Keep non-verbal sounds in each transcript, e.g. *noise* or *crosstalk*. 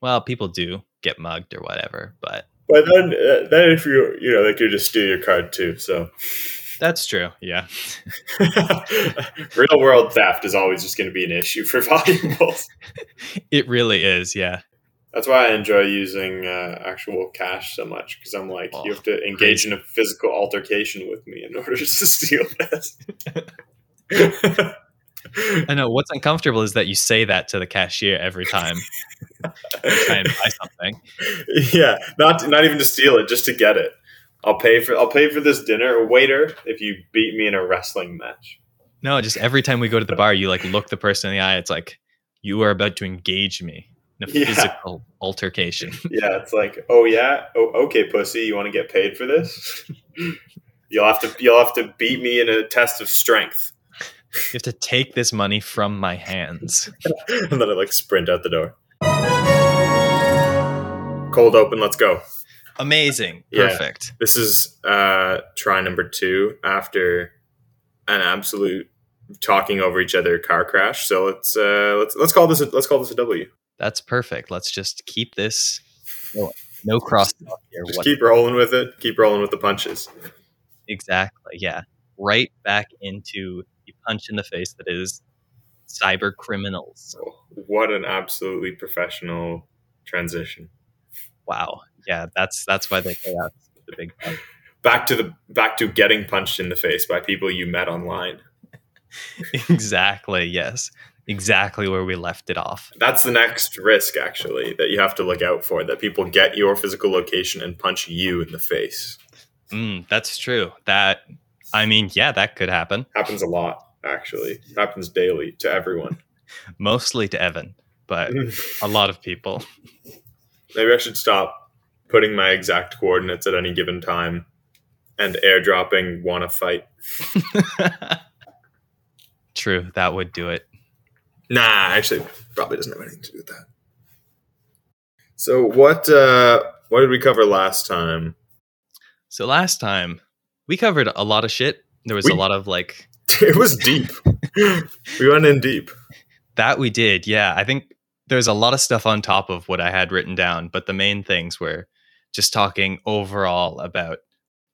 Well, people do get mugged or whatever, but But then, uh, then if you you know they could just steal your card too. So that's true. Yeah. *laughs* real world theft is always just going to be an issue for *laughs* valuables. it really is. Yeah. That's why I enjoy using uh, actual cash so much because I'm like, Oh, you have to engage in a physical altercation with me in order *laughs* to steal this. I know what's uncomfortable is that you say that to the cashier every time *laughs* try and buy something. yeah, not not even to steal it, just to get it. I'll pay for I'll pay for this dinner, a waiter, if you beat me in a wrestling match. No, just every time we go to the bar, you like look the person in the eye. It's like you are about to engage me in a Yeah. physical altercation. *laughs* Yeah, it's like, oh yeah, oh okay, pussy, you want to get paid for this? *laughs* you'll have to you'll have to beat me in a test of strength, You have to take this money from my hands. and then I like sprint out the door. Cold open, let's go. Amazing. Yeah. Perfect. This is uh try number two after an absolute talking over each other car crash. So let's uh let's let's call this a, let's call this a W. That's perfect. Let's just keep this going. No cross here. Just What- keep rolling with it. Keep rolling with the punches. exactly. Yeah. Right back into the punch in the face that is cyber criminals. What an absolutely professional transition. Wow. Yeah, that's that's why they pay out the big bucks. Back to the back to getting punched in the face by people you met online. *laughs* exactly. Yes. Exactly where we left it off. That's the next risk actually that you have to look out for that people get your physical location and punch you in the face. Mm, that's true. That I mean, yeah, that could happen. Happens a lot actually. Happens daily to everyone. *laughs* Mostly to Evan, but *laughs* a lot of people. Maybe I should stop putting my exact coordinates at any given time and airdropping wanna fight. *laughs* True, that would do it. Nah, actually probably doesn't have anything to do with that. So what uh what did we cover last time? So last time we covered a lot of shit. There was We- a lot of like *laughs* it was deep. we went in deep. that we did. Yeah, I think there's a lot of stuff on top of what I had written down, but the main things were just talking overall about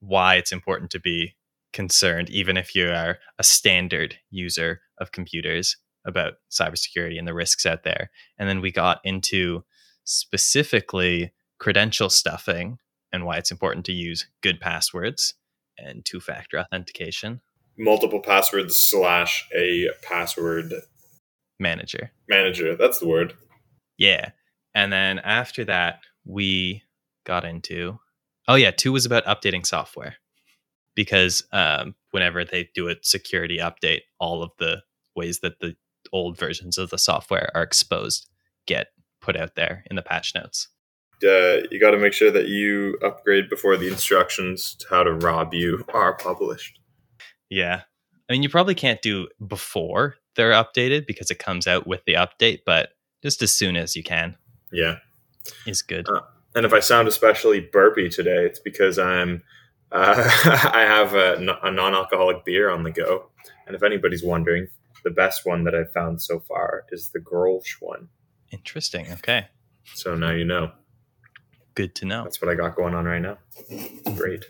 why it's important to be concerned, even if you are a standard user of computers, about cybersecurity and the risks out there. And then we got into specifically credential stuffing and why it's important to use good passwords and two factor authentication Multiple passwords slash a password manager. manager. That's the word. Yeah. And then after that, we got into oh yeah, two was about updating software because um, whenever they do a security update, all of the ways that the old versions of the software are exposed get put out there in the patch notes. Uh, you got to make sure that you upgrade before the instructions to how to rob you are published. Yeah. I mean, you probably can't do before they're updated because it comes out with the update, but just as soon as you can Yeah. is good. Uh, And if I sound especially burpy today, it's because I'm uh, *laughs* I have a non-alcoholic beer on the go. And if anybody's wondering, the best one that I've found so far is the Grolsch one. Interesting. Okay. So now you know. Good to know. That's what I got going on right now. Great.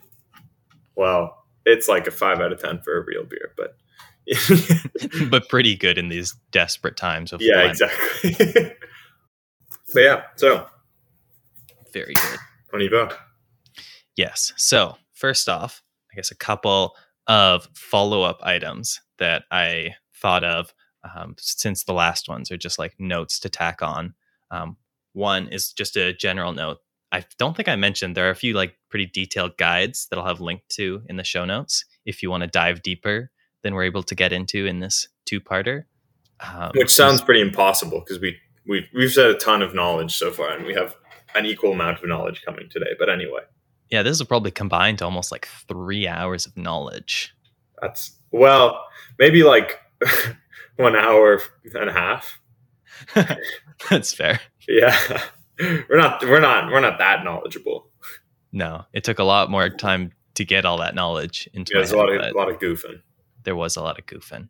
Well, it's like a five out of ten for a real beer, but *laughs* *laughs* but pretty good in these desperate times of yeah, exactly. *laughs* but yeah, so Very good. on y va. Yes. So, first off, I guess a couple of follow up items that I thought of um, since the last ones are just like notes to tack on. Um, one is just a general note. I don't think I mentioned there are a few like pretty detailed guides that I'll have linked to in the show notes if you want to dive deeper than we're able to get into in this two parter. Um, Which sounds pretty impossible because we we've we've said a ton of knowledge so far, and we have an equal amount of knowledge coming today. But anyway, yeah, this will probably combine to almost like three hours of knowledge. that's well, maybe like *laughs* one hour and a half. *laughs* That's fair. Yeah, *laughs* we're not we're not we're not that knowledgeable. No, it took a lot more time to get all that knowledge into Yeah, there's a lot of a lot of goofing. there was a lot of goofing.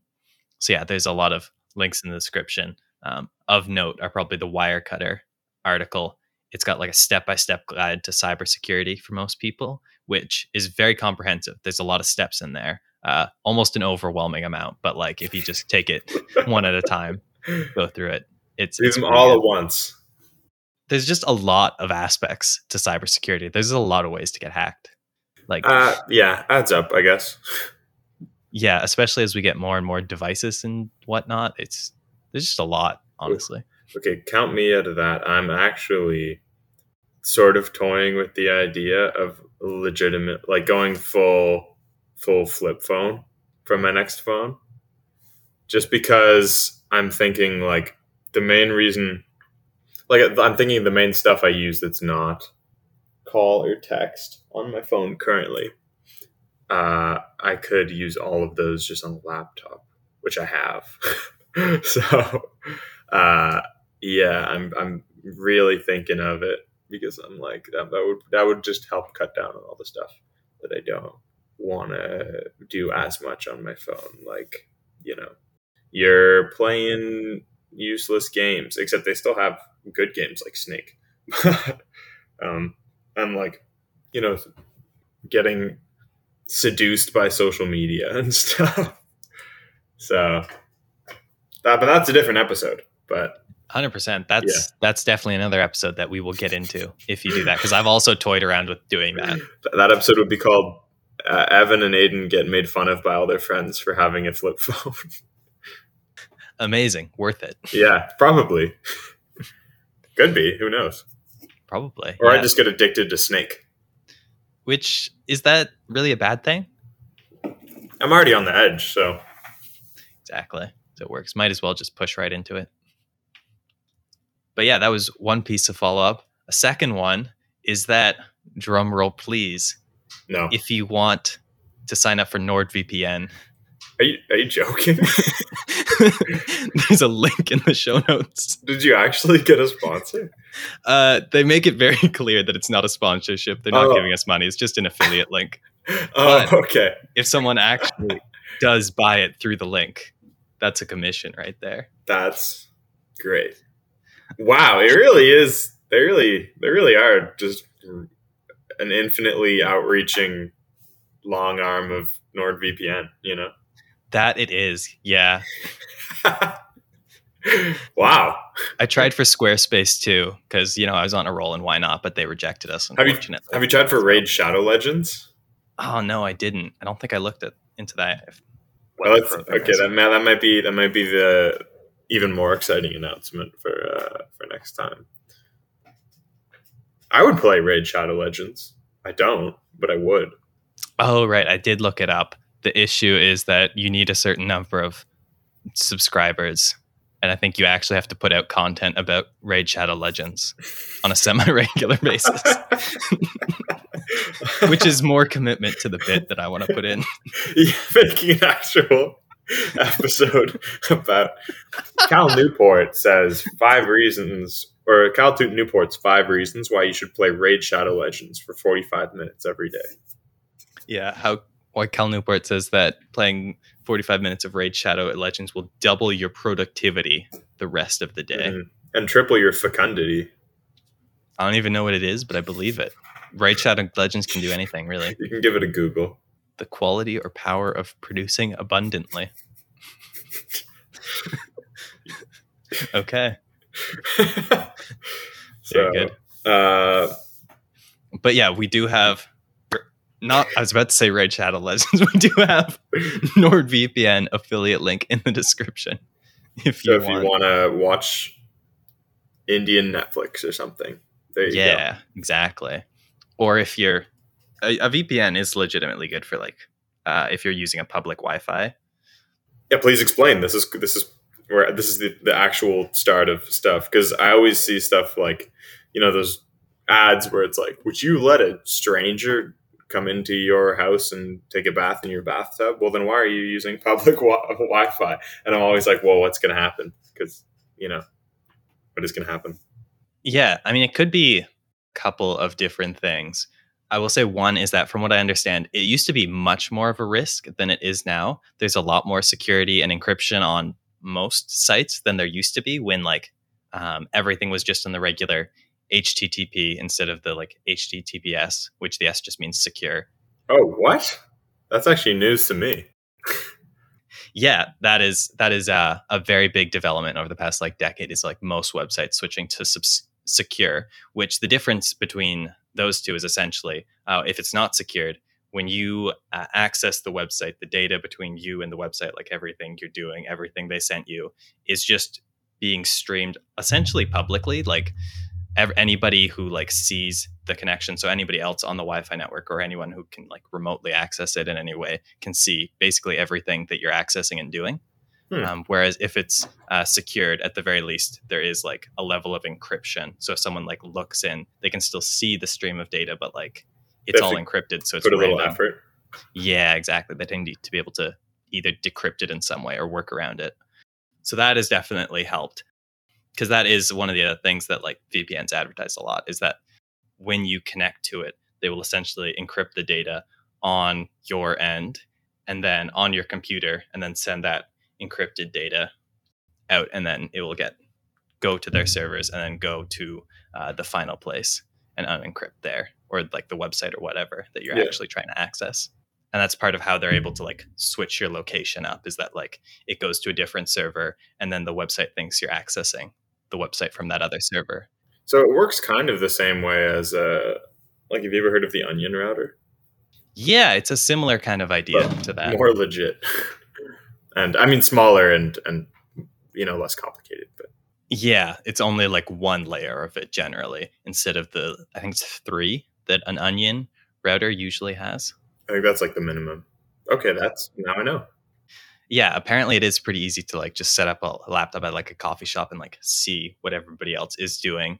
So yeah, there's a lot of links in the description. Um, of note are probably the Wirecutter article, it's got like a step by step guide to cybersecurity for most people, which is very comprehensive. There's a lot of steps in there, uh, almost an overwhelming amount. But like if you just take it *laughs* one at a time, go through it, it's, it's all good. at once. There's just a lot of aspects to cybersecurity. There's a lot of ways to get hacked. Like Uh, yeah, adds up, I guess. yeah, especially as we get more and more devices and whatnot. It's there's just a lot, honestly. Okay, count me out of that. I'm actually sort of toying with the idea of legitimate, like going full, full flip phone for my next phone, just because I'm thinking like the main reason, like I'm thinking the main stuff I use that's not call or text on my phone currently. Uh, I could use all of those just on the laptop, which I have. *laughs* so, uh, yeah, I'm I'm really thinking of it because I'm like that, that would that would just help cut down on all the stuff that I don't want to do as much on my phone. Like, you know, you're playing useless games, except they still have good games like Snake. *laughs* um, I'm like, you know, getting seduced by social media *laughs* and stuff. So, that, but that's a different episode. But Hundred percent. That's Yeah. that's definitely another episode that we will get into if you do that because I've also toyed around with doing that. *laughs* that episode would be called uh, Evan and Aiden get made fun of by all their friends for having a flip phone. Amazing, worth it, yeah, probably. Could be. Who knows? probably. Or I just get addicted to Snake. Which is that really a bad thing? I'm already on the edge, so Exactly. So it works. Might as well just push right into it. But yeah, that was one piece of follow up. A second one is that drum roll, please. no. If you want to sign up for NordVPN, Are you, are you joking? *laughs* there's a link in the show notes. Did you actually get a sponsor? Uh, they make it very *laughs* clear that it's not a sponsorship. They're not Oh. giving us money. It's just an affiliate link. *laughs* Oh, But- okay. If someone actually does buy it through the link, that's a commission right there. That's great. Wow, it really is. They really, they really are just an infinitely outreaching long arm of NordVPN. You know. That it is. Yeah. *laughs* wow. I tried for Squarespace too because you know I was on a roll and why not? But they rejected us. Have you- Have you tried for Raid Shadow Legends? Oh no, I didn't. I don't think I looked at into that. Well, that's, okay, that, man, that might be that might be the even more exciting announcement for uh, for next time. I would play Raid Shadow Legends. I don't, but I would. Oh right, I did look it up. The issue is that you need a certain number of subscribers, and I think you actually have to put out content about Raid Shadow Legends on a semi-regular *laughs* basis, *laughs* which is more commitment to the bit that I want to put in. *laughs* Yeah, making an actual episode about Cal Newport says five reasons, or Cal Newport's five reasons why you should play Raid Shadow Legends for forty five minutes every day. Yeah, how why Cal Newport says that playing 45 minutes of Raid Shadow at Legends will double your productivity the rest of the day. Mhm. and triple your fecundity. I don't even know what it is, but I believe it. Raid Shadow Legends can do anything, really. *laughs* You can give it a Google. The quality or power of producing abundantly. *laughs* Okay, *laughs* so, very good. Uh, But yeah, we do have not I was about to say Raid Shadow Legends. *laughs* We do have NordVPN affiliate link in the description. If so you if want. you want to watch Indian Netflix or something, there you yeah, exactly. Or if you're a, a VPN is legitimately good for like uh, if you're using a public Wi-Fi. Yeah, please explain. This is this is where this is the, the actual start of stuff because I always see stuff like you know those ads where it's like, would you let a stranger come into your house and take a bath in your bathtub? Well, then why are you using public wi- *laughs* Wi-Fi? And I'm always like, well, what's going to happen? Because you know what is going to happen. Yeah, I mean it could be a couple of different things. I will say one is that from what I understand, it used to be much more of a risk than it is now. There's a lot more security and encryption on most sites than there used to be when like um, everything was just in the regular HTTP instead of the like HTTPS, which the S just means secure. Oh, what? That's actually news to me. yeah, that is that is a, a very big development over the past like decade. Is like most websites switching to subs- secure, which the difference between those two is essentially uh, if it's not secured, when you uh, access the website, the data between you and the website, like everything you're doing, everything they sent you, is just being streamed essentially publicly. Like ev- anybody who like sees the connection, so anybody else on the Wi-Fi network or anyone who can like remotely access it in any way can see basically everything that you're accessing and doing. Hmm. Um, whereas if it's uh, secured, at the very least, there is like a level of encryption. So if someone like looks in, they can still see the stream of data, but like it's all encrypted. So it's put a random. little effort. Yeah, exactly. They need to be able to either decrypt it in some way or work around it. So that has definitely helped because that is one of the other things that like VPNs advertise a lot is that when you connect to it, they will essentially encrypt the data on your end and then on your computer and then send that encrypted data out and then it will get go to their servers and then go to uh, the final place and unencrypt there or like the website or whatever that you're yeah. actually trying to access and that's part of how they're able to like switch your location up is that like it goes to a different server and then the website thinks you're accessing the website from that other server so it works kind of the same way as uh like have you ever heard of the onion router yeah it's a similar kind of idea but to that more legit *laughs* and I mean smaller and and you know less complicated, but yeah, it's only like one layer of it generally instead of the I think it's three that an onion router usually has. I think that's like the minimum. Okay, that's now I know. Yeah, apparently it is pretty easy to like just set up a laptop at like a coffee shop and like see what everybody else is doing.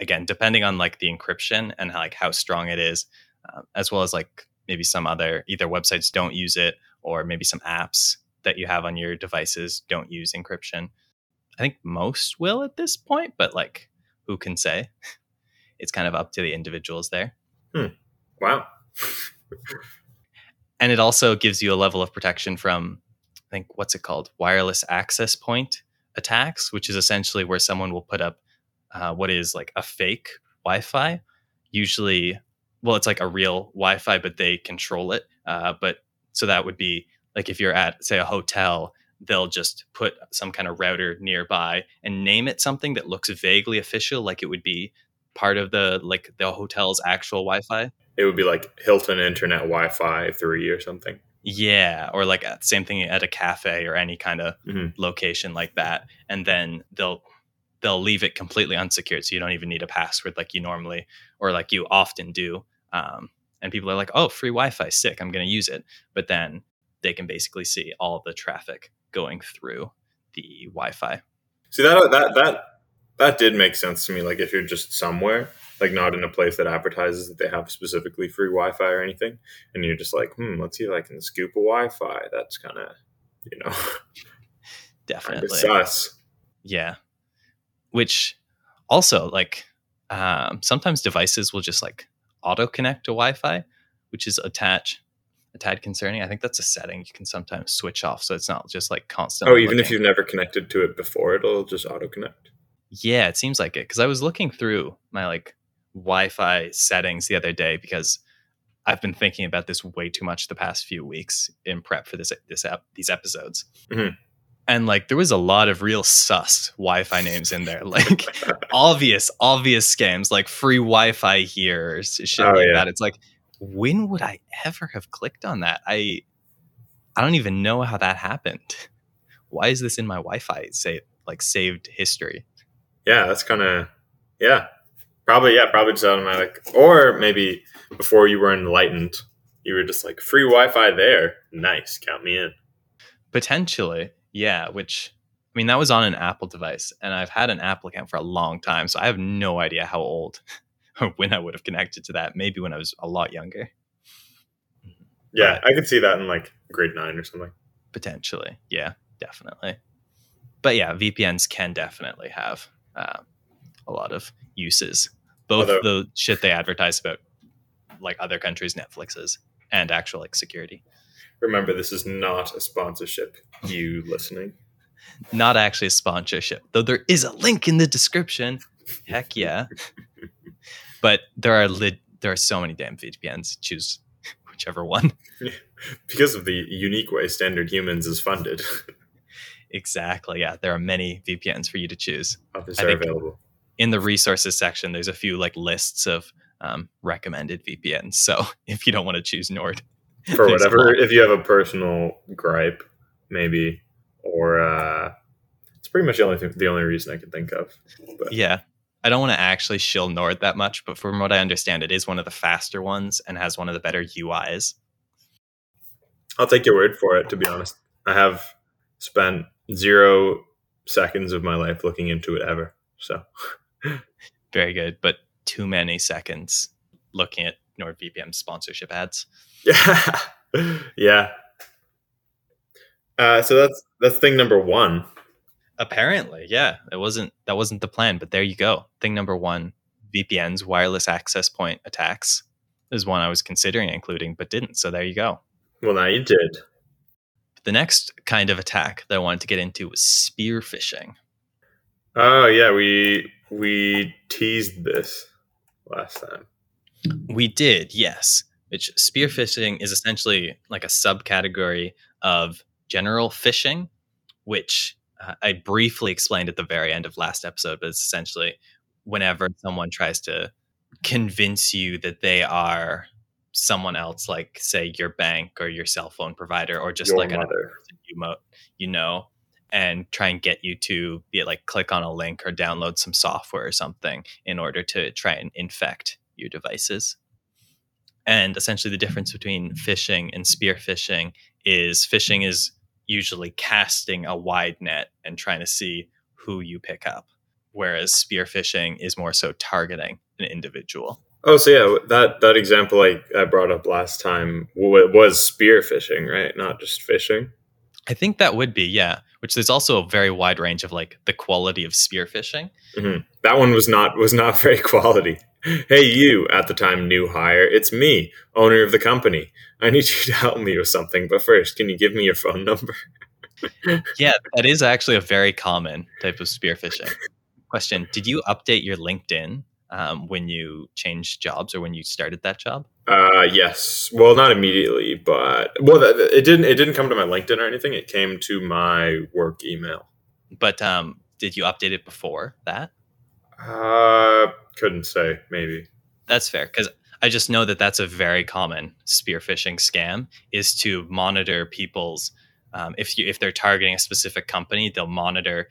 Again, depending on like the encryption and how, like how strong it is, uh, as well as like maybe some other either websites don't use it or maybe some apps that you have on your devices don't use encryption. I think most will at this point, but like who can say? *laughs* It's kind of up to the individuals there. Hmm. Wow. *laughs* and it also gives you a level of protection from think what's it called? Wireless access point attacks, which is essentially where someone will put up uh, what is like a fake Wi-Fi. Usually, well, it's like a real Wi-Fi, but they control it. Uh, but so that would be like if you're at say a hotel they'll just put some kind of router nearby and name it something that looks vaguely official like it would be part of the like the hotel's actual wi-fi it would be like hilton internet wi-fi 3 or something yeah or like same thing at a cafe or any kind of mm-hmm. location like that and then they'll they'll leave it completely unsecured so you don't even need a password like you normally or like you often do um, and people are like oh free wi-fi sick i'm going to use it but then they can basically see all the traffic going through the Wi-Fi. See that that that that did make sense to me. Like if you're just somewhere, like not in a place that advertises that they have specifically free Wi-Fi or anything, and you're just like, hmm, let's see if I can scoop a Wi-Fi. That's kind of, you know, *laughs* definitely sus. Yeah, which also like um, sometimes devices will just like auto connect to Wi-Fi, which is attach a tad concerning. I think that's a setting you can sometimes switch off, so it's not just like constant. Oh, even looking. if you've never connected to it before, it'll just auto connect. Yeah, it seems like it because I was looking through my like Wi-Fi settings the other day because I've been thinking about this way too much the past few weeks in prep for this this ep- these episodes. Mm-hmm. And like there was a lot of real sus Wi-Fi names in there, *laughs* like obvious, obvious scams, like free Wi-Fi here, shit oh, like yeah. that. It's like when would I ever have clicked on that? I I don't even know how that happened. Why is this in my Wi-Fi say like saved history? Yeah, that's kind of yeah. Probably yeah, probably just automatic. Or maybe before you were enlightened, you were just like free Wi-Fi there. Nice, count me in. Potentially, yeah. Which I mean, that was on an Apple device, and I've had an Apple account for a long time, so I have no idea how old *laughs* or when I would have connected to that. Maybe when I was a lot younger. Yeah, but I could see that in like grade nine or something. Potentially, yeah, definitely. But yeah, VPNs can definitely have uh, a lot of uses. Both Although, the shit they advertise about, like other countries' Netflixes, and actual like security. Remember, this is not a sponsorship. You listening? Not actually a sponsorship, though there is a link in the description. Heck yeah. *laughs* but there are lid there are so many damn VPNs. Choose whichever one. *laughs* because of the unique way Standard Humans is funded. *laughs* exactly. Yeah. There are many VPNs for you to choose. Others are available. In the resources section, there's a few like lists of um, recommended VPNs. So *laughs* if you don't want to choose Nord, for whatever, if you have a personal gripe, maybe, or uh, it's pretty much the only thing, the only reason I can think of. But. Yeah, I don't want to actually shill Nord that much, but from what I understand, it is one of the faster ones and has one of the better UIs. I'll take your word for it. To be honest, I have spent zero seconds of my life looking into it ever. So *laughs* *laughs* very good, but too many seconds looking at NordVPN sponsorship ads. Yeah, *laughs* yeah. Uh, so that's that's thing number one. Apparently, yeah, it wasn't that wasn't the plan, but there you go. Thing number one: VPNs, wireless access point attacks, is one I was considering including, but didn't. So there you go. Well, now you did. The next kind of attack that I wanted to get into was spear phishing. Oh yeah, we we teased this last time. We did, yes. Which spear phishing is essentially like a subcategory of general phishing, which uh, I briefly explained at the very end of last episode, but it's essentially whenever someone tries to convince you that they are someone else, like say your bank or your cell phone provider, or just your like another you, mo- you know, and try and get you to be like click on a link or download some software or something in order to try and infect your devices. And essentially, the difference between phishing and spear phishing is phishing is usually casting a wide net and trying to see who you pick up, whereas spear phishing is more so targeting an individual. Oh, so yeah, that that example I, I brought up last time was spear phishing, right? Not just phishing. I think that would be, yeah. Which there's also a very wide range of like the quality of spear phishing. Mm-hmm. That one was not was not *laughs* very quality. Hey, you at the time new hire. It's me, owner of the company. I need you *laughs* to help me with something, but first, can you give me your phone number? *laughs* yeah, that is actually a very common type of spear phishing. Question: Did you update your LinkedIn um, when you changed jobs or when you started that job? Uh, yes. Well, not immediately, but well, it didn't. It didn't come to my LinkedIn or anything. It came to my work email. But um, did you update it before that? Uh, couldn't say. Maybe. That's fair because I just know that that's a very common spear phishing scam is to monitor people's. Um, if you if they're targeting a specific company, they'll monitor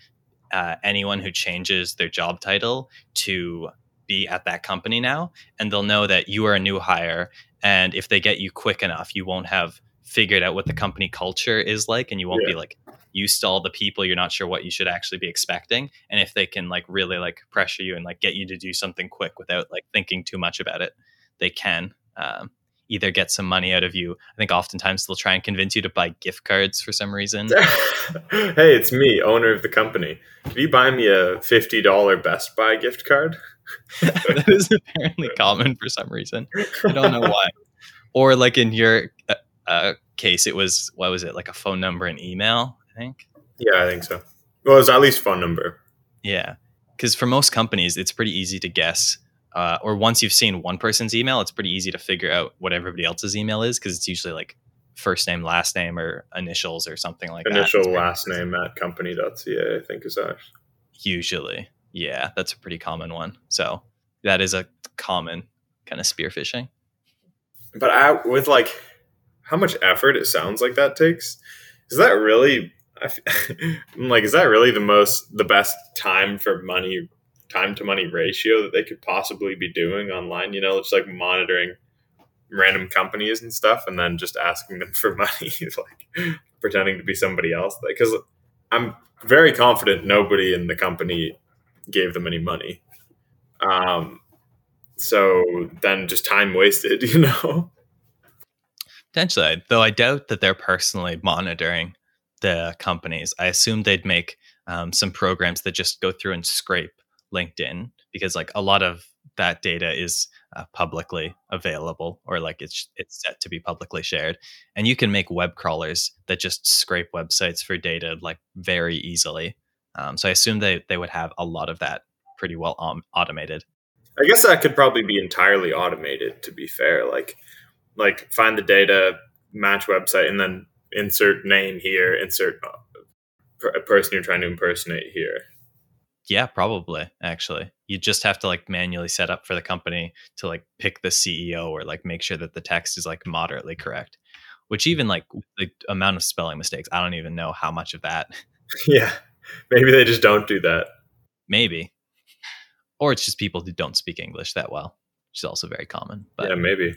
uh, anyone who changes their job title to be at that company now and they'll know that you are a new hire and if they get you quick enough you won't have figured out what the company culture is like and you won't yeah. be like used to all the people you're not sure what you should actually be expecting and if they can like really like pressure you and like get you to do something quick without like thinking too much about it they can um, either get some money out of you. I think oftentimes they'll try and convince you to buy gift cards for some reason. *laughs* hey, it's me, owner of the company. Can you buy me a $50 Best Buy gift card? *laughs* that is apparently common for some reason. I don't know why. Or like in your uh, uh, case, it was what was it like a phone number and email? I think. Yeah, I think so. Well, it's at least phone number. Yeah, because for most companies, it's pretty easy to guess. Uh, or once you've seen one person's email, it's pretty easy to figure out what everybody else's email is because it's usually like first name, last name, or initials or something like Initial that. Initial last name at company.ca, I think is ours. Usually. Yeah, that's a pretty common one. So that is a common kind of spear phishing. But I, with like how much effort it sounds like that takes, is that really? *laughs* I'm like, is that really the most the best time for money time to money ratio that they could possibly be doing online? You know, it's like monitoring random companies and stuff, and then just asking them *laughs* for money, *laughs* like pretending to be somebody else. Because I'm very confident nobody in the company gave them any money. Um, so then just time wasted, *laughs* you know? Potentially, though I doubt that they're personally monitoring the companies. I assume they'd make um, some programs that just go through and scrape LinkedIn because, like, a lot of that data is uh, publicly available or like it's it's set to be publicly shared and you can make web crawlers that just scrape websites for data like very easily um, so i assume they, they would have a lot of that pretty well um, automated i guess that could probably be entirely automated to be fair like like find the data match website and then insert name here insert uh, a person you're trying to impersonate here yeah, probably actually. You just have to like manually set up for the company to like pick the CEO or like make sure that the text is like moderately correct. Which even like the amount of spelling mistakes, I don't even know how much of that. *laughs* Yeah. *laughs* Maybe they just don't do that. Maybe. Or it's just people who don't speak English that well, which is also very common. But yeah, maybe.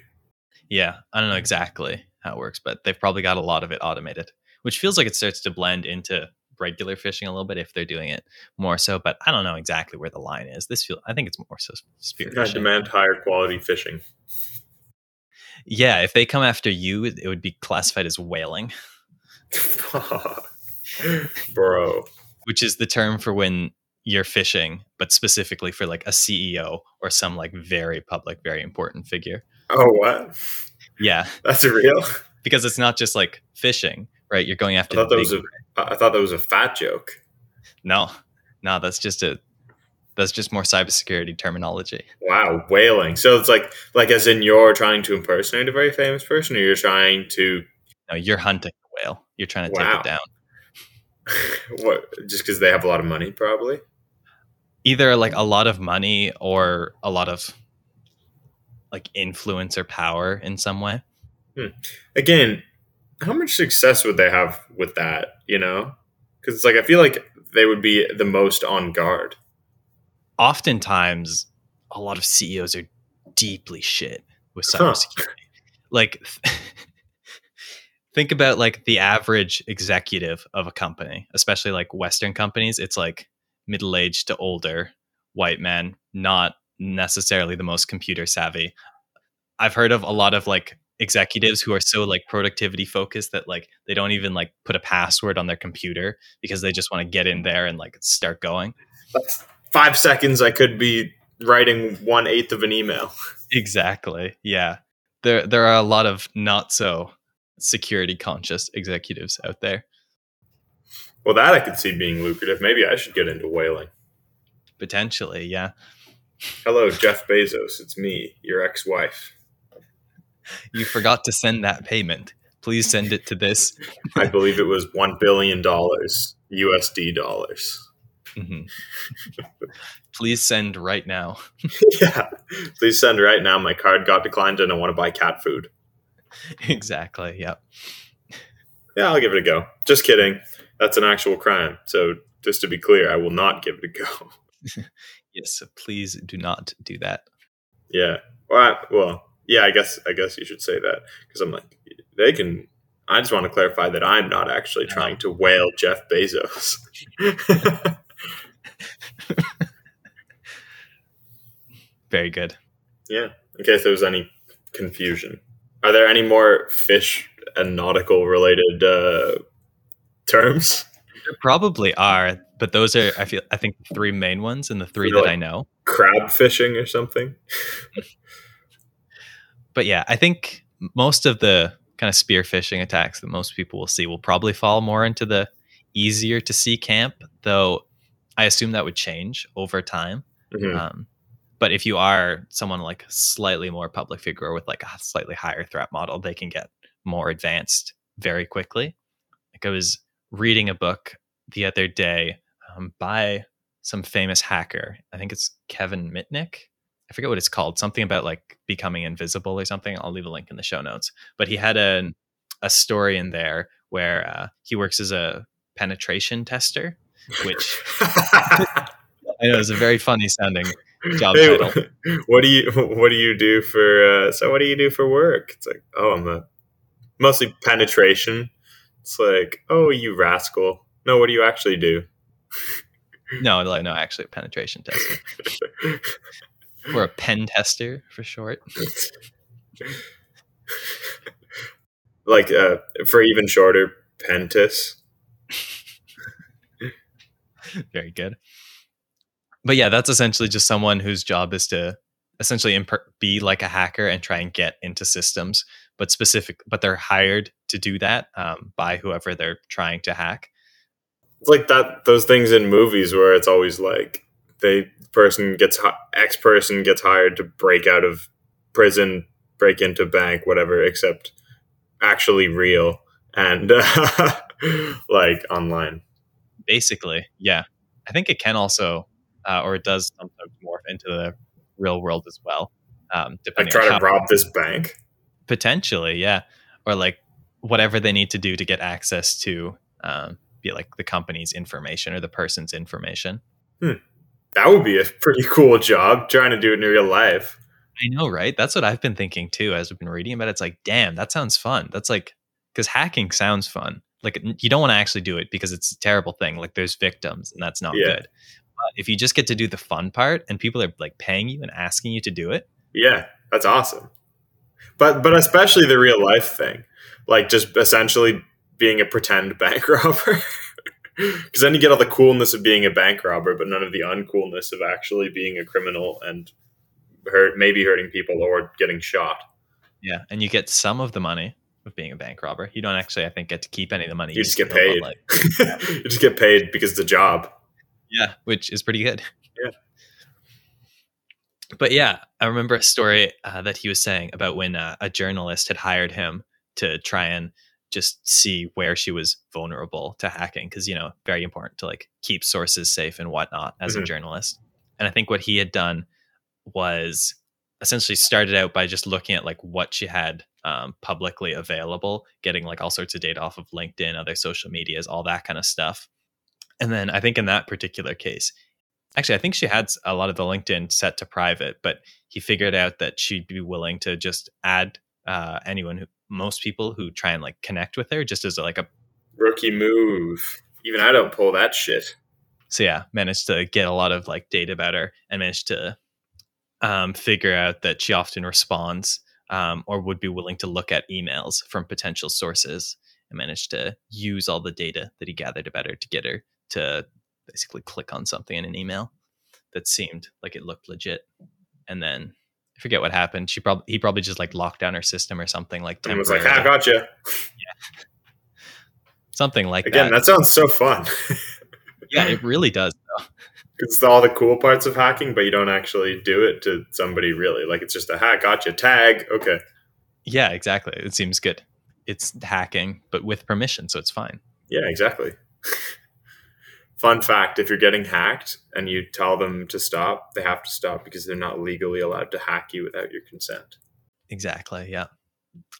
Yeah, I don't know exactly how it works, but they've probably got a lot of it automated, which feels like it starts to blend into regular phishing a little bit if they're doing it more so. But I don't know exactly where the line is. This feel I think it's more so spear I demand higher quality fishing. Yeah, if they come after you, it would be classified as whaling. *laughs* *laughs* Bro. Which is the term for when you're phishing, but specifically for like a CEO or some like very public, very important figure. Oh, what? Yeah. That's real? Because it's not just like phishing, right? You're going after. I thought that was a. I thought that was a fat joke. No, no, that's just a. That's just more cybersecurity terminology. Wow, whaling. So it's like, like as in you're trying to impersonate a very famous person, or you're trying to. No, you're hunting a whale. You're trying to wow. take it down. *laughs* what? Just because they have a lot of money, probably. Either like a lot of money or a lot of like influence or power in some way. Hmm. Again, how much success would they have with that? You know, because it's like I feel like they would be the most on guard. Oftentimes, a lot of CEOs are deeply shit with cybersecurity. Huh. Like, *laughs* think about like the average executive of a company, especially like Western companies. It's like middle aged to older white men, not necessarily the most computer savvy. I've heard of a lot of like executives who are so like productivity focused that like they don't even like put a password on their computer because they just want to get in mm-hmm. there and like start going. That's five seconds. I could be writing one eighth of an email. Exactly. Yeah. There there are a lot of not so security conscious executives out there. Well, that I could see being lucrative. Maybe I should get into whaling. Potentially, yeah. Hello, Jeff Bezos. It's me, your ex-wife you forgot to send that payment. Please send it to this. *laughs* I believe it was $1 billion USD dollars. Mm-hmm. *laughs* Please send right now. *laughs* yeah. Please send right now. My card got declined and I want to buy cat food. *laughs* Exactly. Yep. Yeah, I'll give it a go. Just kidding. That's an actual crime. So just to be clear, I will not give it a go. *laughs* yes, please do not do that. Yeah. Well, well yeah, I guess I guess you should say that because I'm like they can. I just want to clarify that I'm not actually uh-huh. trying to whale Jeff Bezos. *laughs* Very good. Yeah. In case there was any confusion, are there any more fish and nautical related uh, terms? There probably are, but those are I feel I think three main ones and the three that like I know. Crab fishing or something. but yeah, I think most of the kind of spear phishing attacks that most people will see will probably fall more into the easier to see camp, though I assume that would change over time. Mm-hmm. Um, but if you are someone like slightly more public figure with like a slightly higher threat model, they can get more advanced very quickly. Like I was reading a book the other day um, by some famous hacker. I think it's Kevin Mitnick. I forget what it's called, something about like becoming invisible or something. I'll leave a link in the show notes. But he had a a story in there where uh, he works as a penetration tester, which *laughs* *laughs* I know is a very funny sounding job hey, title. *laughs* What do you *laughs* What do you do for? Uh, so what do you do for work? It's like, oh, I'm a mostly penetration. It's like, oh, you rascal. No, what do you actually do? no, no, actually, penetration tester. *laughs* or a pen tester for short. like uh, for even shorter, pentis. Very good. But yeah, that's essentially just someone whose job is to essentially imper- be like a hacker and try and get into systems, but specific, but they're hired to do that um, by whoever they're trying to hack. It's like that those things in movies where it's always like they person gets X person gets hired to break out of prison, break into bank, whatever, except actually real and uh, *laughs* like online. Basically, yeah. I think it can also, uh, or it does sometimes morph into the real world as well. Um, like try to rob this bank. Potentially, yeah, or like whatever they need to do to get access to um, be like the company's information or the person's information. Hmm. That would be a pretty cool job trying to do it in real life. I know, right? That's what I've been thinking too as I've been reading about it. It's like, damn, that sounds fun. That's like, because hacking sounds fun. Like, you don't want to actually do it because it's a terrible thing. Like, there's victims and that's not yeah. good. If you just get to do the fun part and people are like paying you and asking you to do it, yeah, that's awesome. But, but especially the real life thing, like just essentially being a pretend *laughs* bank robber. Because then you get all the coolness of being a bank robber, but none of the uncoolness of actually being a criminal and hurt, maybe hurting people or getting shot. Yeah, and you get some of the money of being a bank robber. You don't actually, I think, get to keep any of the money. You, you just get paid. *laughs* You just get paid because it's a job. Yeah, which is pretty good. Yeah. But yeah, I remember a story uh, that he was saying about when uh, a journalist had hired him to try and just see where she was vulnerable to hacking because you know very important to like keep sources safe and whatnot as mm-hmm. a journalist and i think what he had done was essentially started out by just looking at like what she had um, publicly available getting like all sorts of data off of linkedin other social medias all that kind of stuff and then i think in that particular case actually i think she had a lot of the linkedin set to private but he figured out that she'd be willing to just add uh, anyone who most people who try and like connect with her just as like a rookie move. Even I don't pull that shit. So yeah, managed to get a lot of like data about her and managed to um, figure out that she often responds um, or would be willing to look at emails from potential sources and managed to use all the data that he gathered about her to get her to basically click on something in an email that seemed like it looked legit. And then I forget what happened. She probably he probably just like locked down her system or something like. And was like, "I ah, gotcha." Yeah, something like Again, that. Again, that sounds so fun. *laughs* yeah, it really does. Though. It's all the cool parts of hacking, but you don't actually do it to somebody really. Like it's just a hack, gotcha, tag, okay. Yeah, exactly. It seems good. It's hacking, but with permission, so it's fine. Yeah, exactly. *laughs* Fun fact if you're getting hacked and you tell them to stop, they have to stop because they're not legally allowed to hack you without your consent. Exactly. Yeah.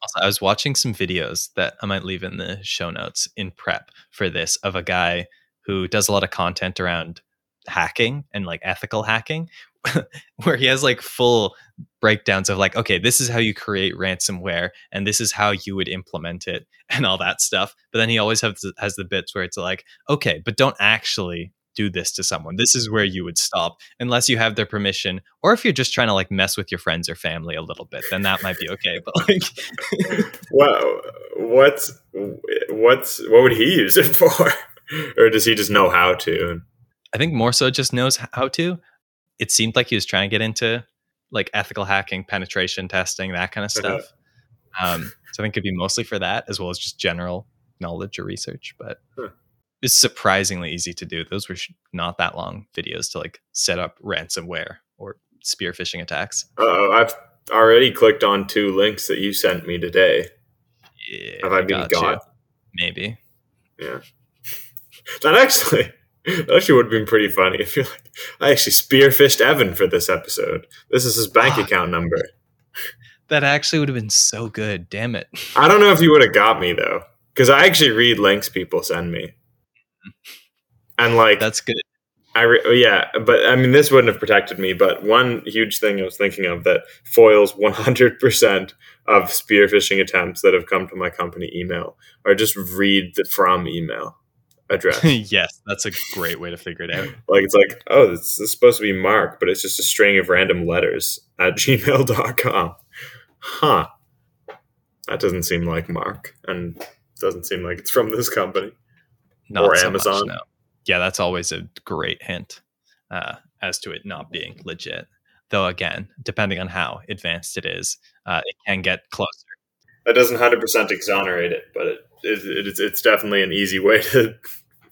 Also, I was watching some videos that I might leave in the show notes in prep for this of a guy who does a lot of content around hacking and like ethical hacking *laughs* where he has like full breakdowns of like okay this is how you create ransomware and this is how you would implement it *laughs* and all that stuff. But then he always has has the bits where it's like okay but don't actually do this to someone. This is where you would stop unless you have their permission or if you're just trying to like mess with your friends or family a little bit then that might be okay. *laughs* But like *laughs* well what's what's what would he use it for? Or does he just know how to? I think more so just knows how to. It seemed like he was trying to get into like ethical hacking, penetration testing, that kind of uh-huh. stuff. Um, so I think it'd be mostly for that as well as just general knowledge or research. But huh. it's surprisingly easy to do. Those were not that long videos to like set up ransomware or spear phishing attacks. Uh oh, I've already clicked on two links that you sent me today. Yeah, Have I been got? got? Maybe. Yeah. *laughs* That actually that actually would have been pretty funny if you're like, I actually spearphished Evan for this episode. This is his bank oh, account number. That actually would have been so good. Damn it. *laughs* I don't know if you would have got me though, because I actually read links people send me, *laughs* and like that's good. I re- oh, yeah, but I mean, this wouldn't have protected me. But one huge thing I was thinking of that foils 100% of spearphishing attempts that have come to my company email are just read the from email address. *laughs* yes, that's a great way to figure it out. *laughs* like it's like, oh, this, is supposed to be Mark, but it's just a string of random letters at *laughs* gmail.com. Huh. That doesn't seem like Mark and doesn't seem like it's from this company not or so Amazon. Much, no. Yeah, that's always a great hint uh, as to it not being legit. though again, depending on how advanced it is, uh, it can get closer. That doesn't hundred percent exonerate it, but it, it, it's it's definitely an easy way to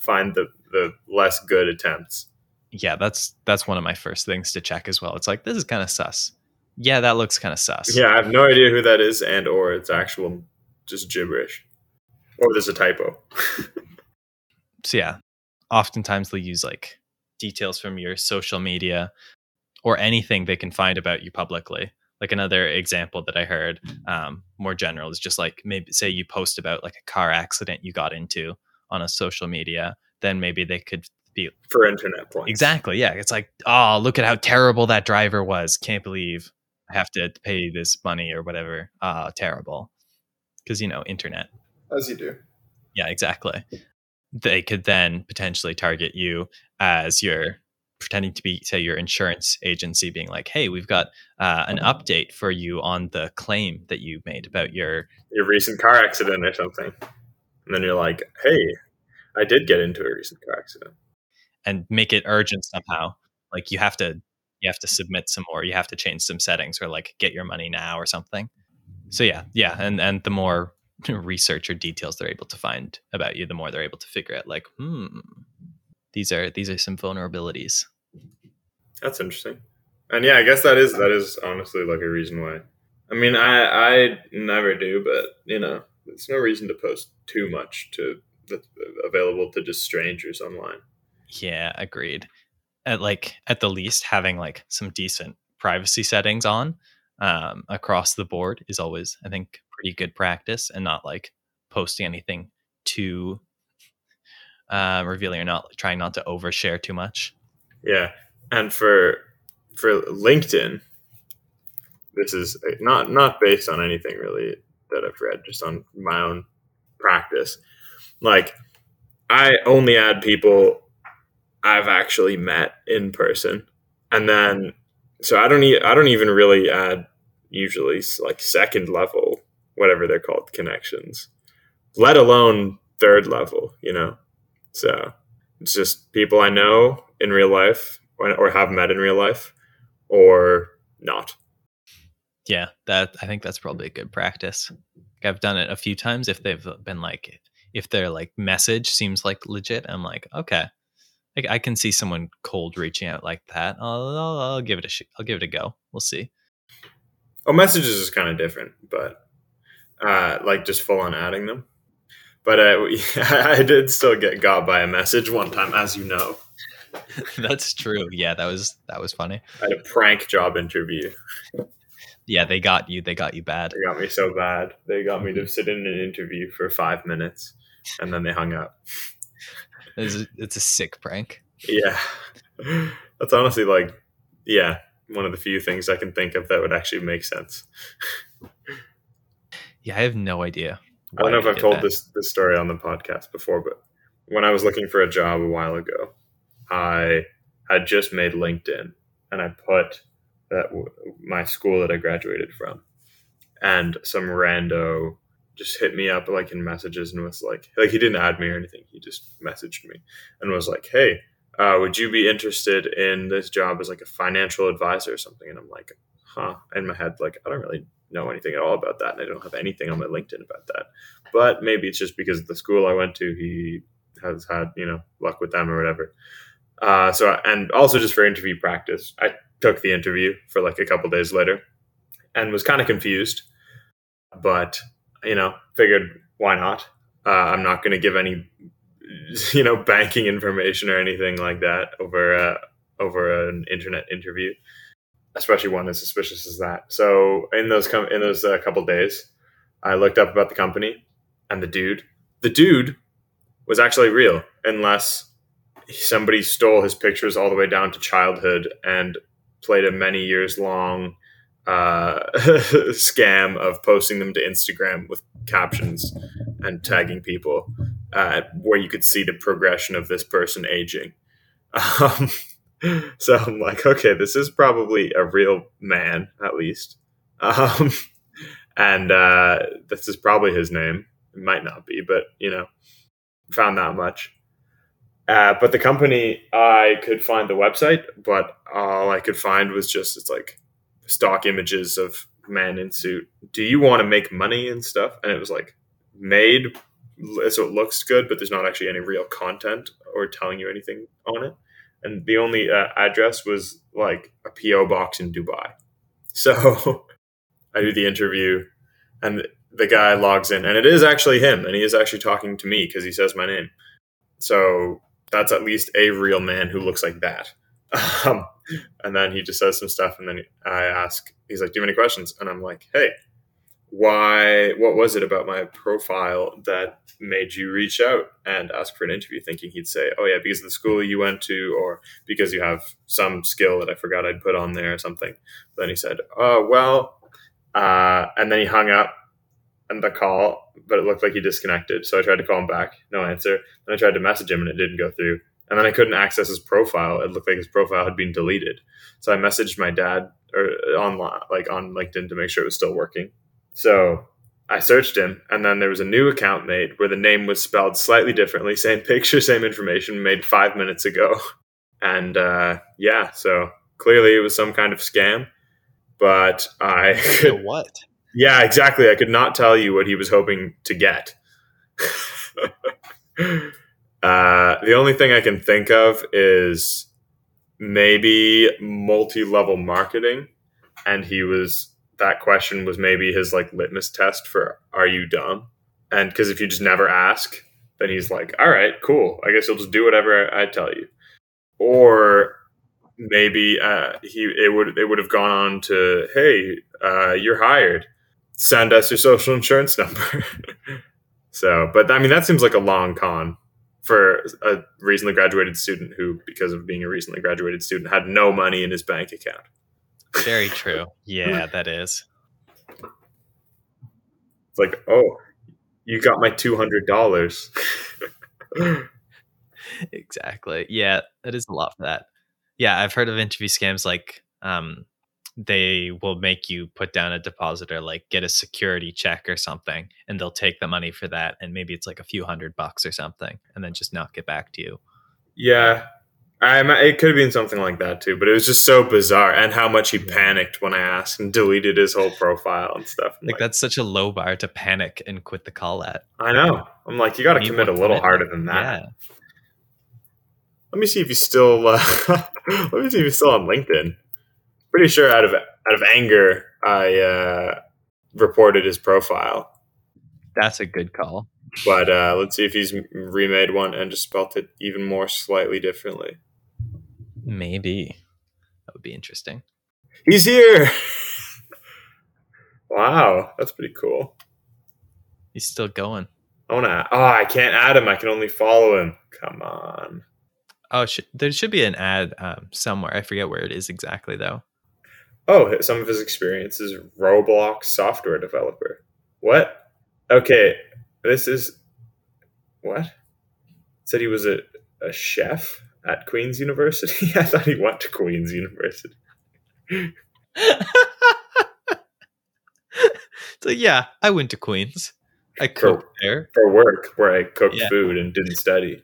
find the the less good attempts. Yeah, that's that's one of my first things to check as well. It's like this is kind of sus. Yeah, that looks kind of sus. Yeah, I have no idea who that is, and or it's actual just gibberish, or there's a typo. *laughs* so yeah, oftentimes they'll use like details from your social media or anything they can find about you publicly. Like another example that I heard, um, more general, is just like maybe say you post about like a car accident you got into on a social media, then maybe they could be for internet points. Exactly. Yeah. It's like, oh, look at how terrible that driver was. Can't believe I have to pay this money or whatever. Ah, uh, terrible. Because you know, internet. As you do. Yeah, exactly. They could then potentially target you as your pretending to be say your insurance agency being like hey we've got uh, an update for you on the claim that you made about your your recent car accident or something and then you're like hey i did get into a recent car accident. And make it urgent somehow. Like you have to you have to submit some more. You have to change some settings or like get your money now or something. So yeah yeah. And and the more *laughs* research or details they're able to find about you the more they're able to figure out like hmm these are these are some vulnerabilities. That's interesting. And yeah, I guess that is that is honestly like a reason why. I mean, I I never do, but you know, it's no reason to post too much to that's available to just strangers online. Yeah, agreed. At like at the least, having like some decent privacy settings on um, across the board is always, I think, pretty good practice, and not like posting anything too uh, revealing or not trying not to overshare too much. Yeah, and for for LinkedIn, this is not not based on anything really that I've read, just on my own practice. Like, I only add people I've actually met in person, and then so I don't e- I don't even really add usually like second level whatever they're called connections, let alone third level. You know, so it's just people I know in real life or have met in real life or not. Yeah, that I think that's probably a good practice. I've done it a few times if they've been like if their like message seems like legit, I'm like, okay. Like I can see someone cold reaching out like that. I'll, I'll, I'll give it a sh- I'll give it a go. We'll see. Oh, messages is kind of different, but uh, like just full on adding them. But uh, *laughs* I did still get got by a message one time, as you know. *laughs* That's true. Yeah, that was that was funny. I had a prank job interview. *laughs* Yeah, they got you. They got you bad. They got me so bad. They got me to mhm. sit in an interview for five minutes, and then they hung up. *laughs* It's a, it's a sick prank. Yeah, *laughs* that's honestly like, yeah, one of the few things I can think of that would actually make sense. yeah, I have no idea. I don't know if I've told that. this this story on the podcast before, but when I was looking for a job a while ago, I had just made LinkedIn and I put that my school that I graduated from, and some rando just hit me up like in messages and was like, like he didn't add me or anything. He just messaged me and was like, "Hey, uh, would you be interested in this job as like a financial advisor or something?" And I'm like, "Huh." In my head, like I don't really know anything at all about that, and I don't have anything on my LinkedIn about that. But maybe it's just because the school I went to, he has had you know luck with them or whatever. Uh, so and also just for interview practice, I took the interview for like a couple days later, and was kind of confused, but you know figured why not? Uh, I'm not going to give any *laughs* you know banking information or anything like that over uh, over an internet interview, especially one as suspicious as that. So in those com- in those uh, couple days, I looked up about the company and the dude. The dude was actually real, unless somebody stole his pictures all the way down to childhood and played a many years long uh, *laughs* scam of posting them to Instagram with captions and tagging people, uh, where you could see the progression of this person aging. *laughs* Um, *laughs* so I'm like, okay, this is probably a real man, at least. Um, and uh, this is probably his name. It might not be, but you know, found that much. Uh, but the company, I could find the website, but all I could find was just it's like stock images of men in suit. Do you want to make money and stuff? And it was like made so it looks good, but there's not actually any real content or telling you anything on it. And the only uh, address was like a PO box in Dubai. So *laughs* I do the interview, and the guy logs in, and it is actually him, and he is actually talking to me because he says my name. So that's at least a real man who looks like that. *laughs* Um, and then he just says some stuff, and then I ask, he's like, "Do you have any questions?" And I'm like, "Hey, why? What was it about my profile that made you reach out and ask for an interview?" Thinking he'd say, "Oh yeah, because of the school you went to, or because you have some skill that I forgot I'd put on there or something." But then he said, "Oh well," uh, and then he hung up the call, but it looked like he disconnected. So I tried to call him back, no answer. Then I tried to message him, and it didn't go through and then I couldn't access his profile. It looked like his profile had been deleted. So I messaged my dad or online, like on LinkedIn, to make sure it was still working. So I searched him, and then there was a new account made where the name was spelled slightly differently, same *laughs* picture, same information, made five minutes ago. *laughs* And uh, yeah, so clearly it was some kind of scam. But I *laughs* could, what? Yeah, exactly. I could not tell you what he was hoping to get. *laughs* Uh, the only thing I can think of is maybe multi-level marketing, and he was that question was maybe his like litmus test for are you dumb? And because if you just never ask, then he's like, all right, cool. I guess you'll just do whatever I tell you. Or maybe uh, he it would it would have gone on to hey, uh, you're hired. Send us your social insurance number. *laughs* so, but I mean that seems like a long con for a recently graduated student who, because of being a recently graduated student, had no money in his bank account. Very *laughs* true. Yeah, that is. It's like, oh, you got my two hundred dollars. *laughs* exactly. Yeah, that is a lot for that. Yeah, I've heard of interview scams like um, they will make you put down a deposit or like get a security check or something and they'll take the money for that and maybe it's like a few hundred bucks or something and then just not get back to you. Yeah. I, it could have been something like that too but it was just so bizarre and how much he panicked when i asked and *laughs* deleted his whole profile and stuff like, like, that's such a low bar to panic and quit the call at. I know. I'm like you got to commit a little harder than that. Yeah. let me see if he's still uh, *laughs* let me see if he's still on linkedin pretty sure out of out of anger, I uh, reported his profile. That's a good call. But uh, let's see if he's remade one and just spelt it even more slightly differently. Maybe that would be interesting. He's here. *laughs* wow, that's pretty cool. He's still going. I wanna. Oh, I can't add him. I can only follow him. Come on. Oh, sh- there should be an ad um, somewhere. I forget where it is exactly, though. Oh, some of his experiences Roblox software developer. What? Okay, this is what? said he was a, a chef at Queen's University. *laughs* I thought he went to Queen's University. *laughs* so yeah, I went to Queen's. I cooked for, there for work, where I cooked yeah. food and didn't study.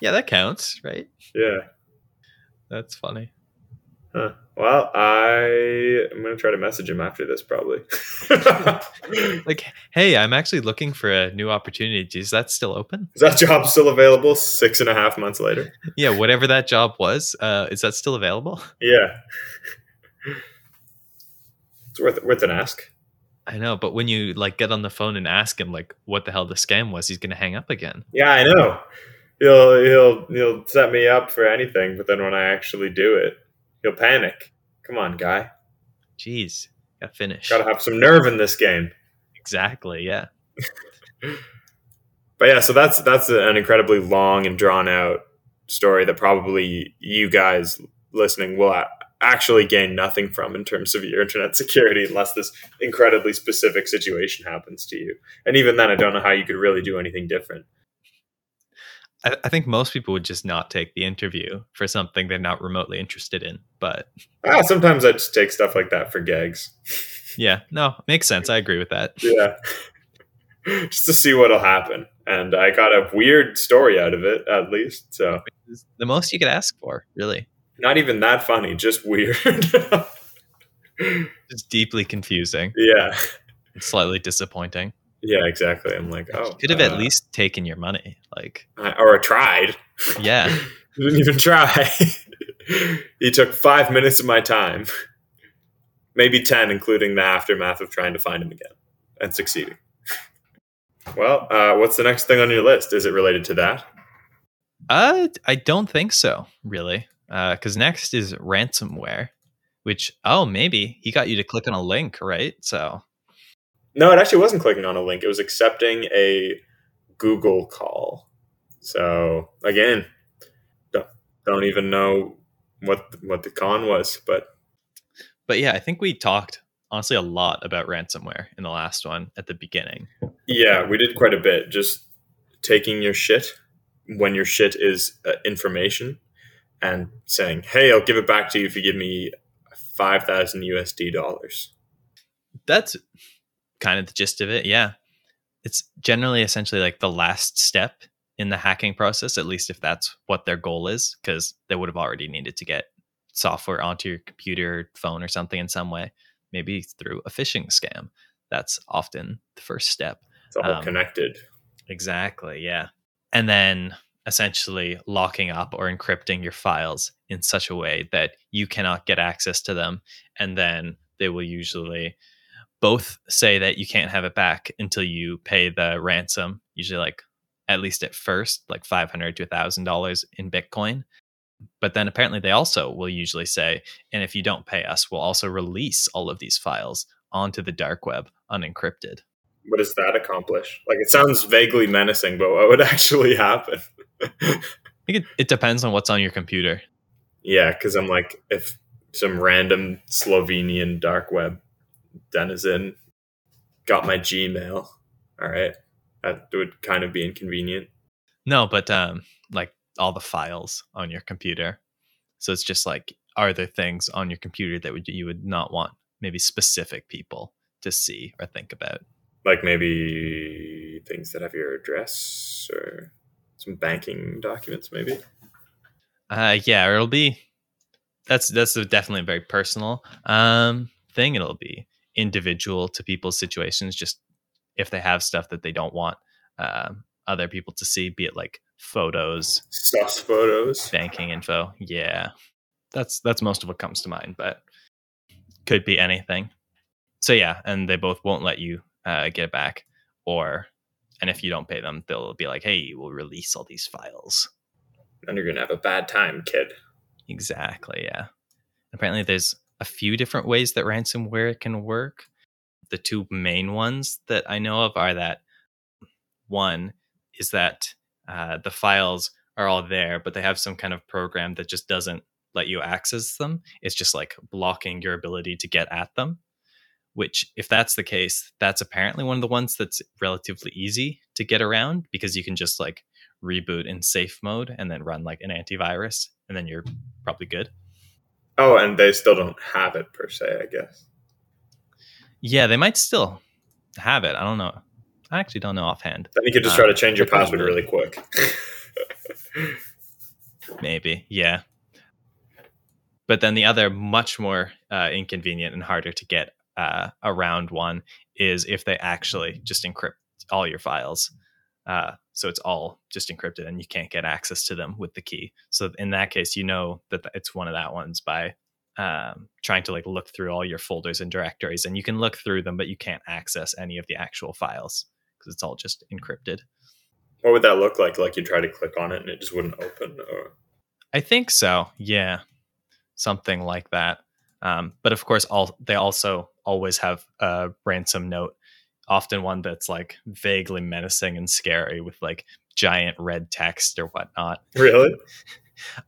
Yeah, that counts, right? Yeah, that's funny. Huh. Well, I am gonna try to message him after this, probably. *laughs* like, hey, I'm actually looking for a new opportunity. Is that still open? Is that job still available? Six and a half months later. Yeah, whatever that job was, uh, is that still available? Yeah, it's worth worth an ask. I know, but when you like get on the phone and ask him like what the hell the scam was, he's gonna hang up again. Yeah, I know. He'll he'll he'll set me up for anything, but then when I actually do it, He'll panic. Come on, guy. Jeez, got finish. Got to have some nerve in this game. Exactly. Yeah. *laughs* but yeah, so that's that's an incredibly long and drawn out story that probably you guys listening will actually gain nothing from in terms of your internet security unless this incredibly specific situation happens to you. And even then, I don't know how you could really do anything different. I, I, think most people would just not take the interview for something they're not remotely interested in. But ah, sometimes I just take stuff like that for gags. yeah, no, makes sense. I agree with that. Yeah, *laughs* just to see what'll happen. and I got a weird story out of it, at least. So the most you could ask for, really. not even that funny, just weird. *laughs* It's deeply confusing. yeah, and slightly disappointing. Yeah, exactly. I'm like, oh, Could have uh, at least taken your money. Like, or tried. yeah. *laughs* Didn't even try. *laughs* he took five minutes of my time, maybe ten, including the aftermath of trying to find him again and succeeding. Well, uh, what's the next thing on your list? Is it related to that? Uh, I don't think so, really. Because next is ransomware, which, oh, maybe he got you to click on a link, right? So, No, it actually wasn't clicking on a link. It was accepting a Google call. So again, don't, don't even know what what the con was, but but yeah, I think we talked honestly a lot about ransomware in the last one at the beginning. yeah, we did quite a bit. Just taking your shit when your shit is uh, information and saying, "Hey, I'll give it back to you if you give me five thousand USD dollars." That's kind of the gist of it. Yeah. It's generally essentially like the last step in the hacking process, at least if that's what their goal is, because they would have already needed to get software onto your computer, phone, or something in some way, maybe through a phishing scam. That's often the first step. It's all Um, connected. Exactly. Yeah. And then essentially locking up or encrypting your files in such a way that you cannot get access to them. And then they will usually both say that you can't have it back until you pay the ransom, usually like at least at first, like 500 to $1,000 in Bitcoin. But then apparently they also will usually say, and if you don't pay us, we'll also release all of these files onto the dark web unencrypted. What does that accomplish? Like, it sounds vaguely menacing, but what would *laughs* actually happen? I think it, it depends on what's on your computer. yeah, because I'm like, if some random Slovenian dark web denizen got my Gmail, all right, that would kind of be inconvenient. No, but um, like all the files on your computer. So it's just like, are there things on your computer that would you would not want maybe specific people to see or think about? Like maybe things that have your address or some banking documents, maybe. Uh, yeah, it'll be that's that's definitely a very personal um thing. It'll be individual to people's situations. Just if they have stuff that they don't want um, other people to see, be it like photos, Sus photos. banking info. Yeah, that's that's most of what comes to mind, but could be anything. So yeah, and they both won't let you uh, get it back, or and if you don't pay them, they'll be like, "Hey, we'll release all these files." And you're gonna have a bad time, kid. Exactly. Yeah. Apparently, there's a few different ways that ransomware can work. The two main ones that I know of are that one is that uh, the files are all there, but they have some kind of program that just doesn't let you access them. It's just like blocking your ability to get at them. Which, if that's the case, that's apparently one of the ones that's relatively easy to get around because you can just like reboot in safe mode and then run like an antivirus, and then you're probably good. Oh, and they still don't have it per se, I guess. Yeah, they might still have it. I don't know. I actually don't know offhand. Then you could just Uh, try to change your password really quick. *laughs* Maybe, yeah. But then the other, much more uh, inconvenient and harder to get uh, around one is if they actually just encrypt all your files. Uh, so it's all just encrypted and you can't get access to them with the key. So in that case, you know that it's one of that ones by um, trying to like look through all your folders and directories, and you can look through them, but you can't access any of the actual files because it's all just encrypted. what would that look like? Like you try to click on it and it just wouldn't open, or I think so. Yeah, something like that. Um, but of course, all they also always have a ransom note, often one that's like vaguely menacing and scary with like giant red text or whatnot. really?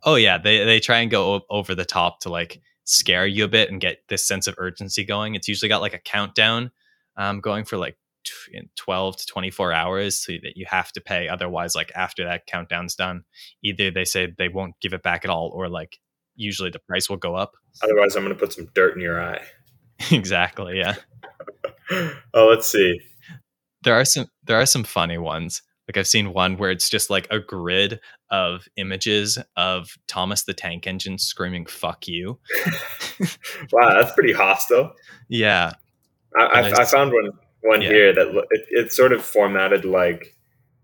Oh yeah, they they try and go over the top to like scare you a bit and get this sense of urgency going. It's usually got like a countdown um, going for like in 12 to 24 hours so that you have to pay otherwise like after that countdown's done either they say they won't give it back at all or like usually the price will go up Otherwise, I'm going to put some dirt in your eye. *laughs* exactly yeah *laughs* oh, let's see. there are some there are some funny ones Like I've seen one where it's just like a grid of images of Thomas the Tank Engine screaming "fuck you." *laughs* wow, that's pretty hostile. Yeah, I, I, I found one one Yeah. here that it, it's sort of formatted like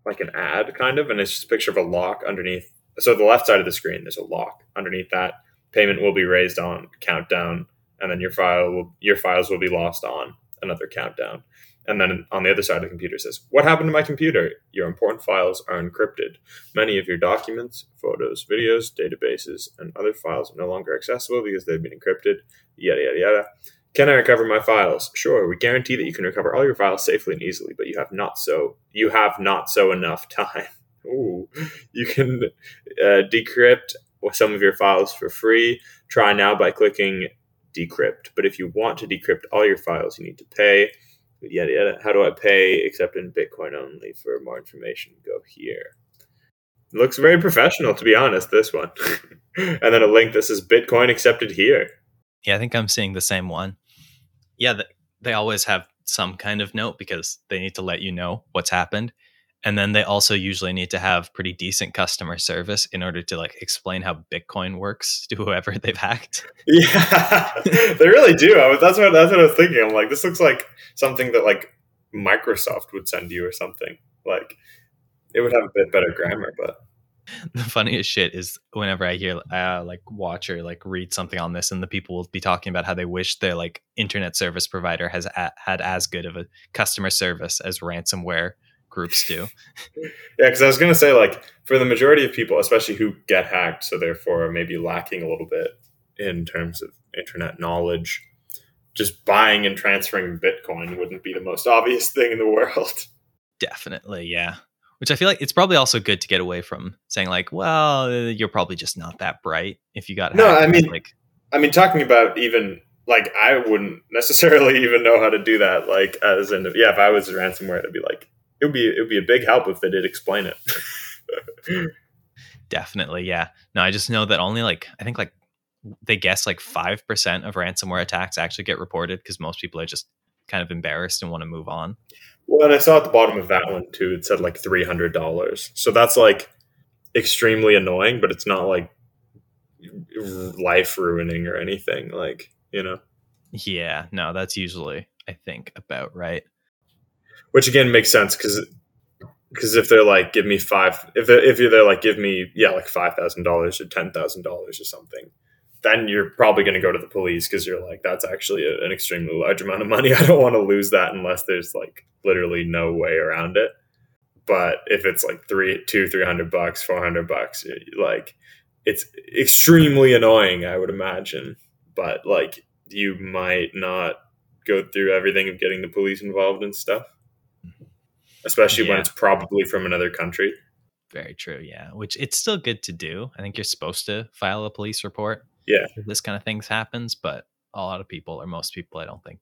like an ad kind of, and it's just a picture of a lock underneath. So the left side of the screen, there's a lock underneath that. Payment will be raised on countdown, and then your file will, your files will be lost on another countdown. And then on the other side of the computer says, "What happened to my computer? Your important files are encrypted. Many of your documents, photos, videos, databases, and other files are no longer accessible because they've been encrypted." Yada yada yada. Can I recover my files? Sure, we guarantee that you can recover all your files safely and easily, but you have not so you have not so enough time. *laughs* Ooh, you can uh, decrypt some of your files for free. Try now by clicking decrypt. But if you want to decrypt all your files, you need to pay. Yada yada. How do I pay? Except in Bitcoin only. For more information, go here. It looks very professional, to be honest. This one, *laughs* and then a link that says Bitcoin accepted here. yeah. I think I'm seeing the same one. Yeah, they always have some kind of note because they need to let you know what's happened, and then they also usually need to have pretty decent customer service in order to like explain how Bitcoin works *laughs* to whoever they've hacked. Yeah, *laughs* they really do. I was, that's what that's what I was thinking. I'm like, this looks like something that like Microsoft would send you or something. Like, it would have a bit better grammar, but *laughs* the funniest shit is whenever I hear uh, like watch or like read something on this, and the people will be talking about how they wish their like internet service provider has a- had as good of a customer service as ransomware groups do. yeah, because I was gonna say like for the majority of people, especially who get hacked, so therefore maybe lacking a little bit in terms of internet knowledge, just buying and transferring Bitcoin wouldn't be the most obvious thing in the world. *laughs* Definitely, yeah. Which I feel like it's probably also good to get away from saying like, well, you're probably just not that bright if you got hacked. No, hacked. I mean- like I mean, talking about even like I wouldn't necessarily *laughs* even know how to do that. Like, as in, yeah, if I was ransomware, it'd be like it would be it would be a big help if they did explain it. *laughs* Definitely, yeah. No, I just know that only like I think like they guess like five percent of ransomware attacks actually get reported because most people are just kind of embarrassed and want to move on. well, and I saw at the bottom of that one too. It said like three hundred dollars. So that's like extremely annoying, but it's not like life ruining or anything. Like you know, Yeah, no, that's usually I think about right. Which again makes sense because because if they're like give me five if if they're like give me yeah like five thousand dollars or ten thousand dollars or something then you're probably going to go to the police because you're like that's actually a, an extremely large amount of money. *laughs* I don't want to lose that unless there's like literally no way around it. But if it's like three two three hundred bucks four hundred bucks like it's extremely annoying i would imagine. But like you might not go through everything of getting the police involved and stuff especially when it's probably from another country. Very true, yeah. Which it's still good to do. I think you're supposed to file a police report. Yeah. If this kind of things happens, but a lot of people or most people I don't think.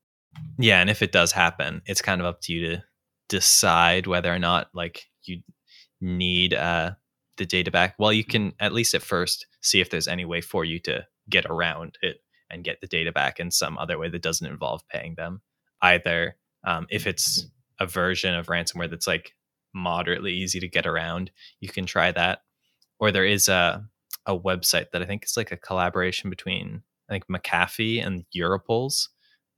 Yeah, and if it does happen, it's kind of up to you to decide whether or not like you need uh the data back. Well, you can at least at first see if there's any way for you to get around it and get the data back in some other way that doesn't involve paying them. Either um, if it's a version of ransomware that's like moderately easy to get around, you can try that. Or there is a a website that I think is like a collaboration between I think McAfee and Europol's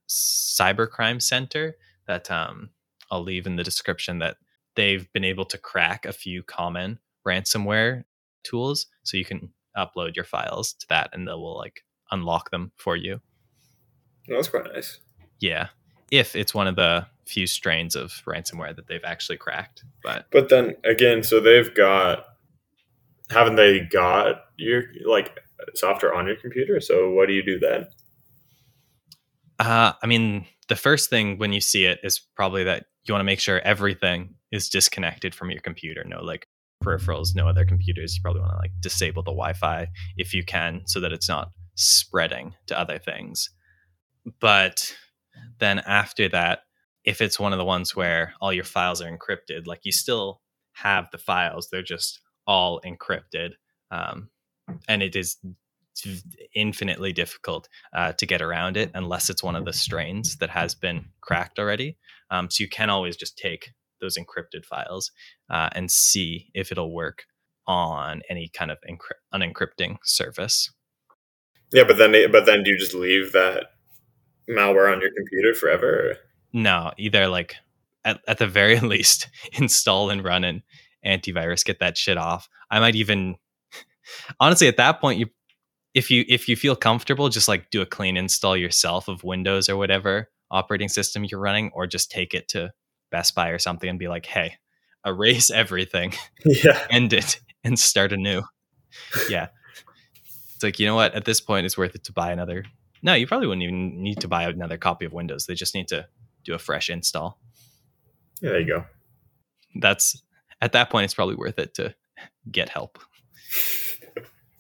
cybercrime center that um, I'll leave in the description that they've been able to crack a few common ransomware tools so you can upload your files to that and they will like unlock them for you. Well, that's quite nice. Yeah. If it's one of the few strains of ransomware that they've actually cracked. But But then again, so they've got haven't they got your like software on your computer? So what do you do then? Uh, I mean, the first thing when you see it is probably that you want to make sure everything is disconnected from your computer. No like peripherals, no other computers. You probably want to like disable the Wi-Fi if you can, so that it's not spreading to other things. But then after that, if it's one of the ones where all your files are encrypted, like you still have the files, they're just all encrypted, um, and it is infinitely difficult uh, to get around it unless it's one of the strains that has been cracked already. Um, so you can always just take those encrypted files uh, and see if it'll work on any kind of encrypt- unencrypting service. Yeah, but then but then do you just leave that malware on your computer forever? No, either like at, at the very *laughs* least install and run an antivirus, get that shit off. I might even *laughs* honestly at that point you if you if you feel comfortable, just like do a clean install yourself of Windows or whatever operating system you're running, or just take it to Best Buy or something and be like, hey, erase everything, *laughs* yeah, end it, and start anew. yeah. It's like, you know what? At this point, it's worth it to buy another. No, you probably wouldn't even need to buy another copy of Windows. They just need to do a fresh install. Yeah, there you go. That's at that point, it's probably worth it to get help. *laughs*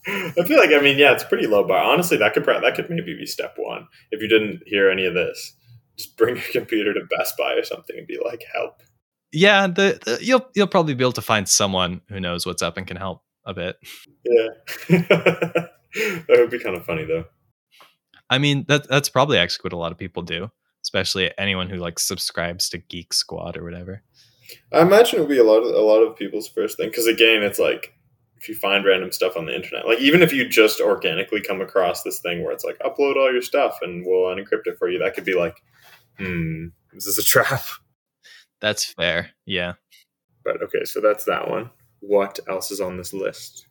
I feel like I mean, yeah, it's pretty low bar. Honestly, that could that could maybe be step one. If you didn't hear any of this, just *laughs* bring your computer to Best Buy or something and be like, "Help." Yeah, the, the you'll you'll probably be able to find someone who knows what's up and can help a bit. Yeah, *laughs* that would be kind of funny though. I mean, that that's probably actually what a lot of people do, especially anyone who like subscribes to Geek Squad or whatever. I imagine it would be a lot of a lot of people's first thing because again, it's like if you find random stuff on the internet, like even if you just organically come across this thing where it's like upload all your stuff and we'll unencrypt it for you, that could be like, hmm, is this a trap? That's fair. Yeah. But okay, so that's that one. What else is on this list?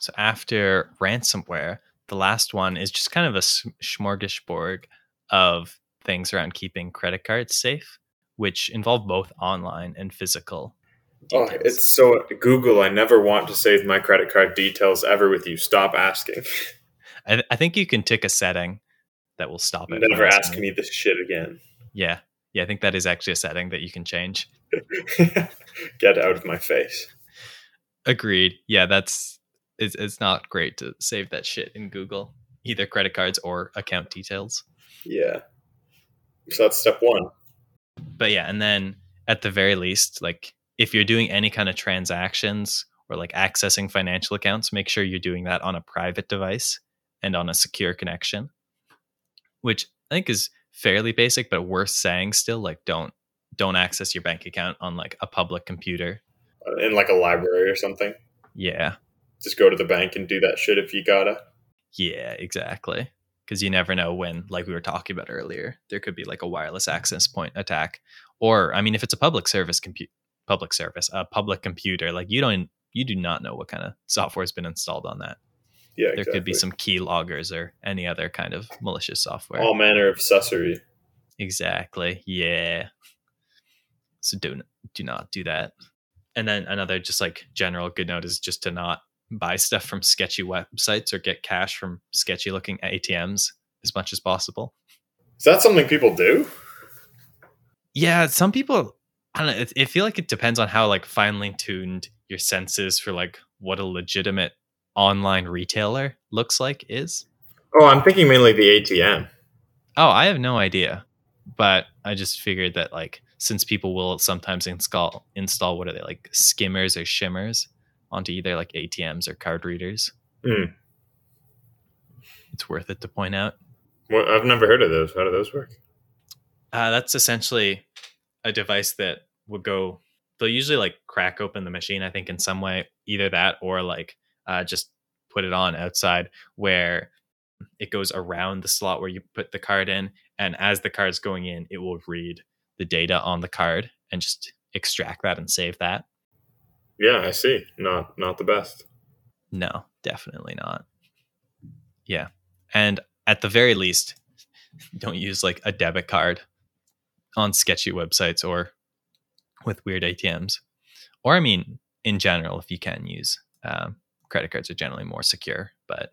So after ransomware, the last one is just kind of a smorgasbord of things around keeping credit cards safe, which involve both online and physical oh, Details. Oh, it's so Google. I never want to save my credit card details ever with you. Stop asking. *laughs* I, th- I think you can tick a setting that will stop it. Never ask me this shit again. Yeah, yeah. I think that is actually a setting that you can change. *laughs* Get out of my face. Agreed. Yeah, that's it's it's not great to save that shit in Google, either credit cards or account details. Yeah. So that's step one. But yeah, and then at the very least, like if you're doing any kind of transactions or like accessing financial accounts, make sure you're doing that on a private device and on a secure connection, which I think is fairly basic, but worth saying still. Like, don't don't access your bank account on like a public computer uh, in like a library or something. Yeah, just go to the bank and do that shit if you gotta. Yeah, exactly. Because you never know when, like we were talking about earlier, there could be like a wireless access point attack, or I mean, if it's a public service compute public service, a public computer. Like you don't, you do not know what kind of software has been installed on that. Yeah, there exactly. could be some key loggers or any other kind of malicious software. All manner of accessory. Exactly. Yeah. So do do not do that. And then another just like general good note is just to not buy stuff from sketchy websites or get cash from sketchy looking ATMs as much as possible. Is that something people do? Yeah, some people I don't know. It, feel like it depends on how like finely tuned your senses for like what a legitimate online retailer looks like is. Oh, I'm thinking mainly the ATM. Oh, I have no idea, but I just figured that like since people will sometimes install install what are they like skimmers or shimmers onto either like ATMs or card readers. Mm. It's worth it to point out. Well, I've never heard of those. How do those work? Uh, that's essentially a device that would go they'll usually like crack open the machine i think in some way either that or like uh, just put it on outside where it goes around the slot where you put the card in and as the card's going in it will read the data on the card and just extract that and save that yeah i see not not the best no definitely not yeah and at the very least *laughs* don't use like a debit card on sketchy websites or with weird ATMs. Or, I mean, in general, if you can use um, credit cards, are generally more secure. But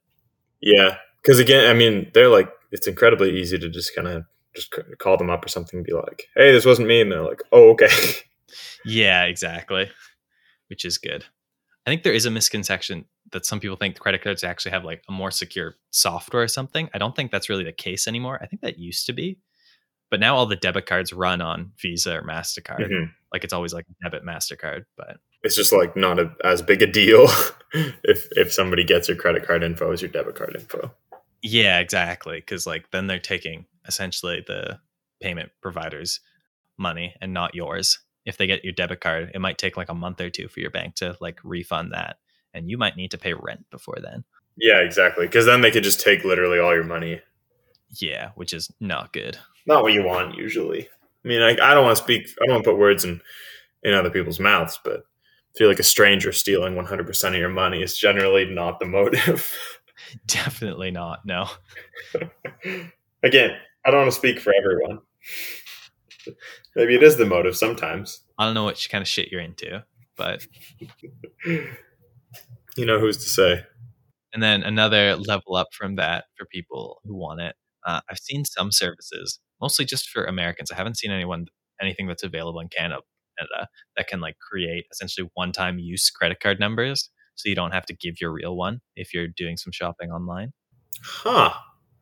yeah, because again, I mean, they're like it's incredibly easy to just kind of just call them up or something and be like, "Hey, this wasn't me," and they're like, "Oh, okay." *laughs* yeah, exactly. Which is good. I think there is a misconception that some people think credit cards actually have like a more secure software or something. I don't think that's really the case anymore. I think that used to be. But now all the debit cards run on Visa or Mastercard. Mm-hmm. Like it's always like debit Mastercard, but it's just like not a, as big a deal *laughs* if if somebody gets your credit card info as your debit card info. Yeah, exactly. Because like then they're taking essentially the payment providers money and not yours. If they get your debit card, it might take like a month or two for your bank to like refund that. And you might need to pay rent before then. Yeah, exactly. Because then they could just take literally all your money. Yeah, which is not good. Not what you want usually. I mean, I, I don't want to speak. I don't want to put words in in other people's mouths, but I feel like a stranger stealing 100% of your money is generally not the motive. *laughs* Definitely not. No. *laughs* Again, I don't want to speak for everyone. *laughs* Maybe it is the motive sometimes. I don't know which kind of shit you're into, but *laughs* you know who's to say. And then another level up from that for people who want it. Uh, I've seen some services, mostly just for Americans. I haven't seen anyone anything that's available in Canada, Canada that can like create essentially one-time use credit card numbers, so you don't have to give your real one if you're doing some shopping online. Huh.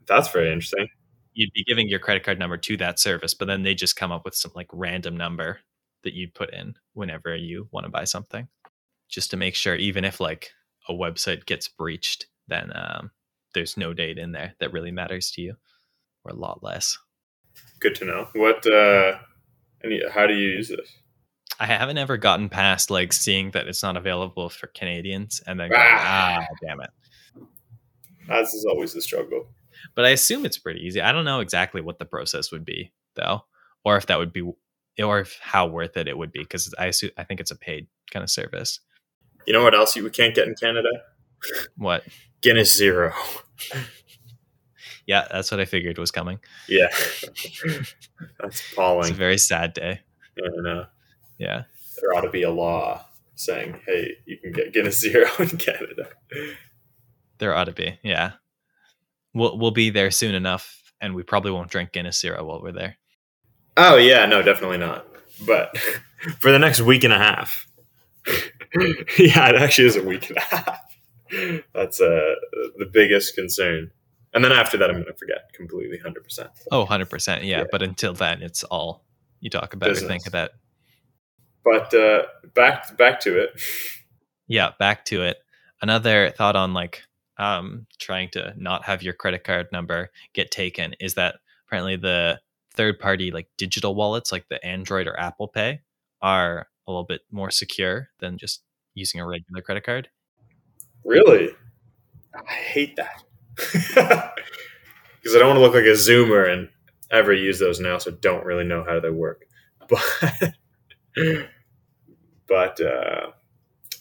That's very interesting. You'd be giving your credit card number to that service, but then they just come up with some like random number that you put in whenever you want to buy something, just to make sure, even if like a website gets breached, then um, there's no date in there that really matters to you, or a lot less. Good to know. What? uh any, How do you use this? I haven't ever gotten past like seeing that it's not available for Canadians, and then going, ah, ah damn it. As is always the struggle. But I assume it's pretty easy. I don't know exactly what the process would be though, or if that would be, or if how worth it it would be, because I assume I think it's a paid kind of service. You know what else you can't get in Canada? What? Guinness Zero. yeah, that's what I figured was coming. Yeah, *laughs* that's appalling. It's a very sad day. I know. Yeah, there ought to be a law saying, "Hey, you can get Guinness Zero *laughs* in Canada." There ought to be. Yeah, we'll we'll be there soon enough, and we probably won't drink Guinness Zero while we're there. Oh yeah, no, definitely not. But *laughs* for the next week and a half, *laughs* yeah, it actually is a week and a half. That's uh, the biggest concern. And then after that, I'm going to forget completely, 100%. Oh, 100%. Yeah. yeah. But until then, it's all you talk about Business. or think about. But uh, back, back to it. Yeah, back to it. Another thought on like um, trying to not have your credit card number get taken is that apparently the third party like digital wallets like the Android or Apple Pay are a little bit more secure than just using a regular credit card. Really? I hate that. *laughs* Because I don't want to look like a zoomer and ever use those now, so don't really know how they work. *laughs* But, but uh,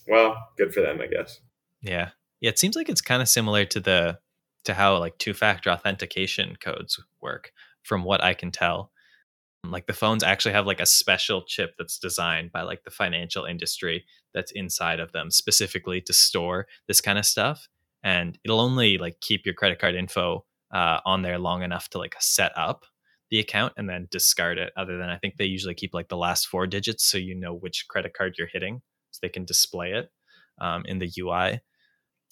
well, good for them, I guess. Yeah, yeah. It seems like it's kind of similar to the to how like two factor authentication codes work, from what I can tell like the phones actually have like a special chip that's designed by like the financial industry that's inside of them specifically to store this kind of stuff and it'll only like keep your credit card info uh, on there long enough to like set up the account and then discard it other than i think they usually keep like the last four digits so you know which credit card you're hitting so they can display it um, in the ui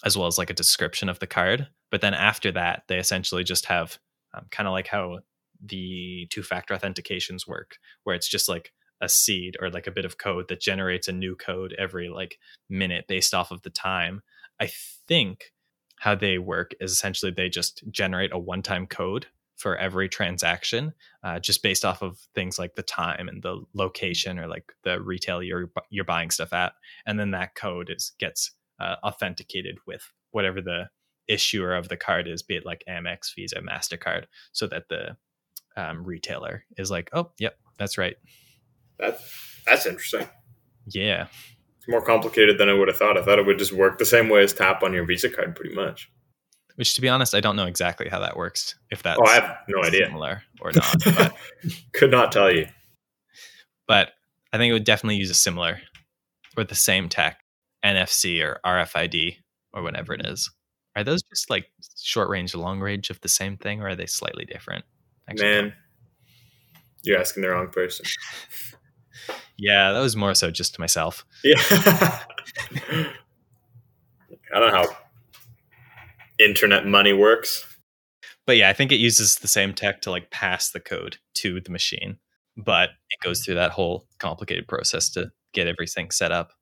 as well as like a description of the card but then after that they essentially just have um, kind of like how the two factor authentications work, where it's just like a seed or like a bit of code that generates a new code every like minute based off of the time. I think how they work is essentially they just generate a one time code for every transaction, uh, just based off of things like the time and the location or like the retail you're you're buying stuff at, and then that code is gets uh, authenticated with whatever the issuer of the card is, be it like Amex, Visa, Mastercard, so that the um, retailer is like, oh, yep, that's right. That that's interesting. Yeah, it's more complicated than I would have thought. I thought it would just work the same way as tap on your Visa card, pretty much. Which, to be honest, I don't know exactly how that works. If that's oh, I have no idea, similar or not. *laughs* But, Could not tell you. But I think it would definitely use a similar or the same tech, NFC or RFID or whatever it mm-hmm. is. Are those just like short range, long range of the same thing, or are they slightly different? Man, you're asking the wrong person. *laughs* yeah, that was more so just to myself. Yeah. *laughs* I don't know how internet money works. But yeah, I think it uses the same tech to like pass the code to the machine, but it goes through that whole complicated process to get everything set up.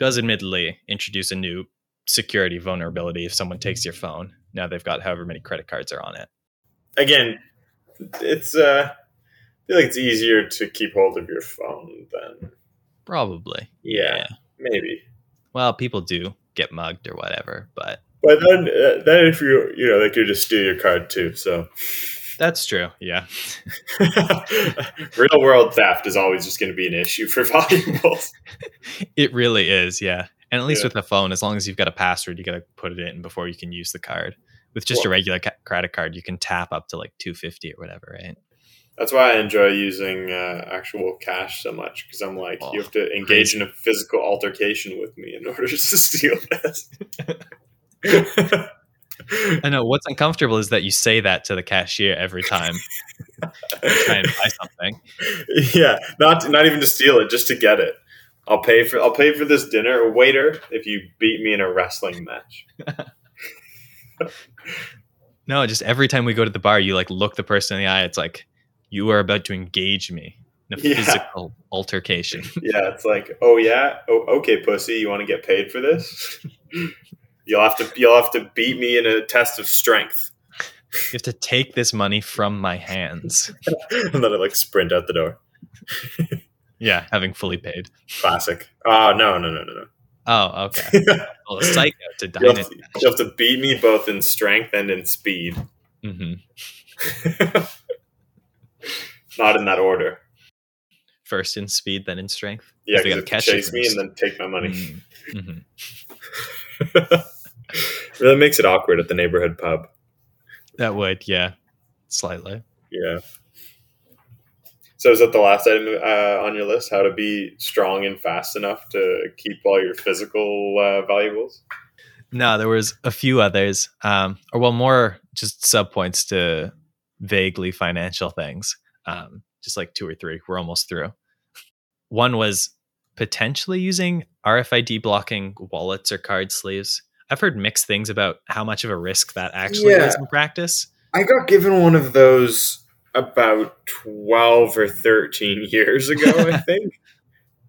Does admittedly introduce a new security vulnerability if someone takes your phone. Now they've got however many credit cards are on it again, it's uh, I feel like it's easier to keep hold of your phone than Probably. yeah, maybe. Well, people do get mugged or whatever, but But then, uh, then if you you know they could just steal your card too. So that's true. Yeah. *laughs* real world theft is always just going to be an issue for *laughs* valuables. It really is. Yeah. And at least Yeah. with the phone, as long as you've got a password, you got to put it in before you can use the card. With just a regular ca- credit card, you can tap up to like 250 or whatever, right? That's why I enjoy using uh, actual cash so much because I'm like, Oh, you have to engage in a physical altercation with me in order to *laughs* steal this. *laughs* I know what's uncomfortable is that you say that to the cashier every time try and buy something. *laughs* yeah, not not even to steal it, just to get it. I'll pay for I'll pay for this dinner, waiter, if you beat me in a wrestling match. *laughs* No, just every time we go to the bar, you like look the person in the eye. It's like you are about to engage me in a Yeah. physical altercation. Yeah, it's like, oh yeah, oh okay, pussy, you want to get paid for this? You'll have to you'll have to beat me in a test of strength, You have to take this money from my hands. *laughs* and then I like sprint out the door. Yeah, having fully paid. Classic. Oh no no no no no. Oh, okay. *laughs* Well, psycho to You'll have to, you'll have to beat me both in strength and in speed. Mm-hmm. *laughs* Not in that order. First in speed, then in strength. Yeah, because gotta catch you you chase me and then take my money. Mhm. *laughs* really makes it awkward at the neighborhood pub. That would, yeah, slightly. Yeah. So is that the last item uh, on your list? How to be strong and fast enough to keep all your physical uh, valuables? No, there was a few others, um, or well, more just sub points to vaguely financial things. Um, just like two or three. We're almost through. One was potentially using RFID blocking wallets or card sleeves. I've heard mixed things about how much of a risk that actually Yeah. is in practice. I got given one of those about 12 or 13 *laughs* years ago, I *laughs* think.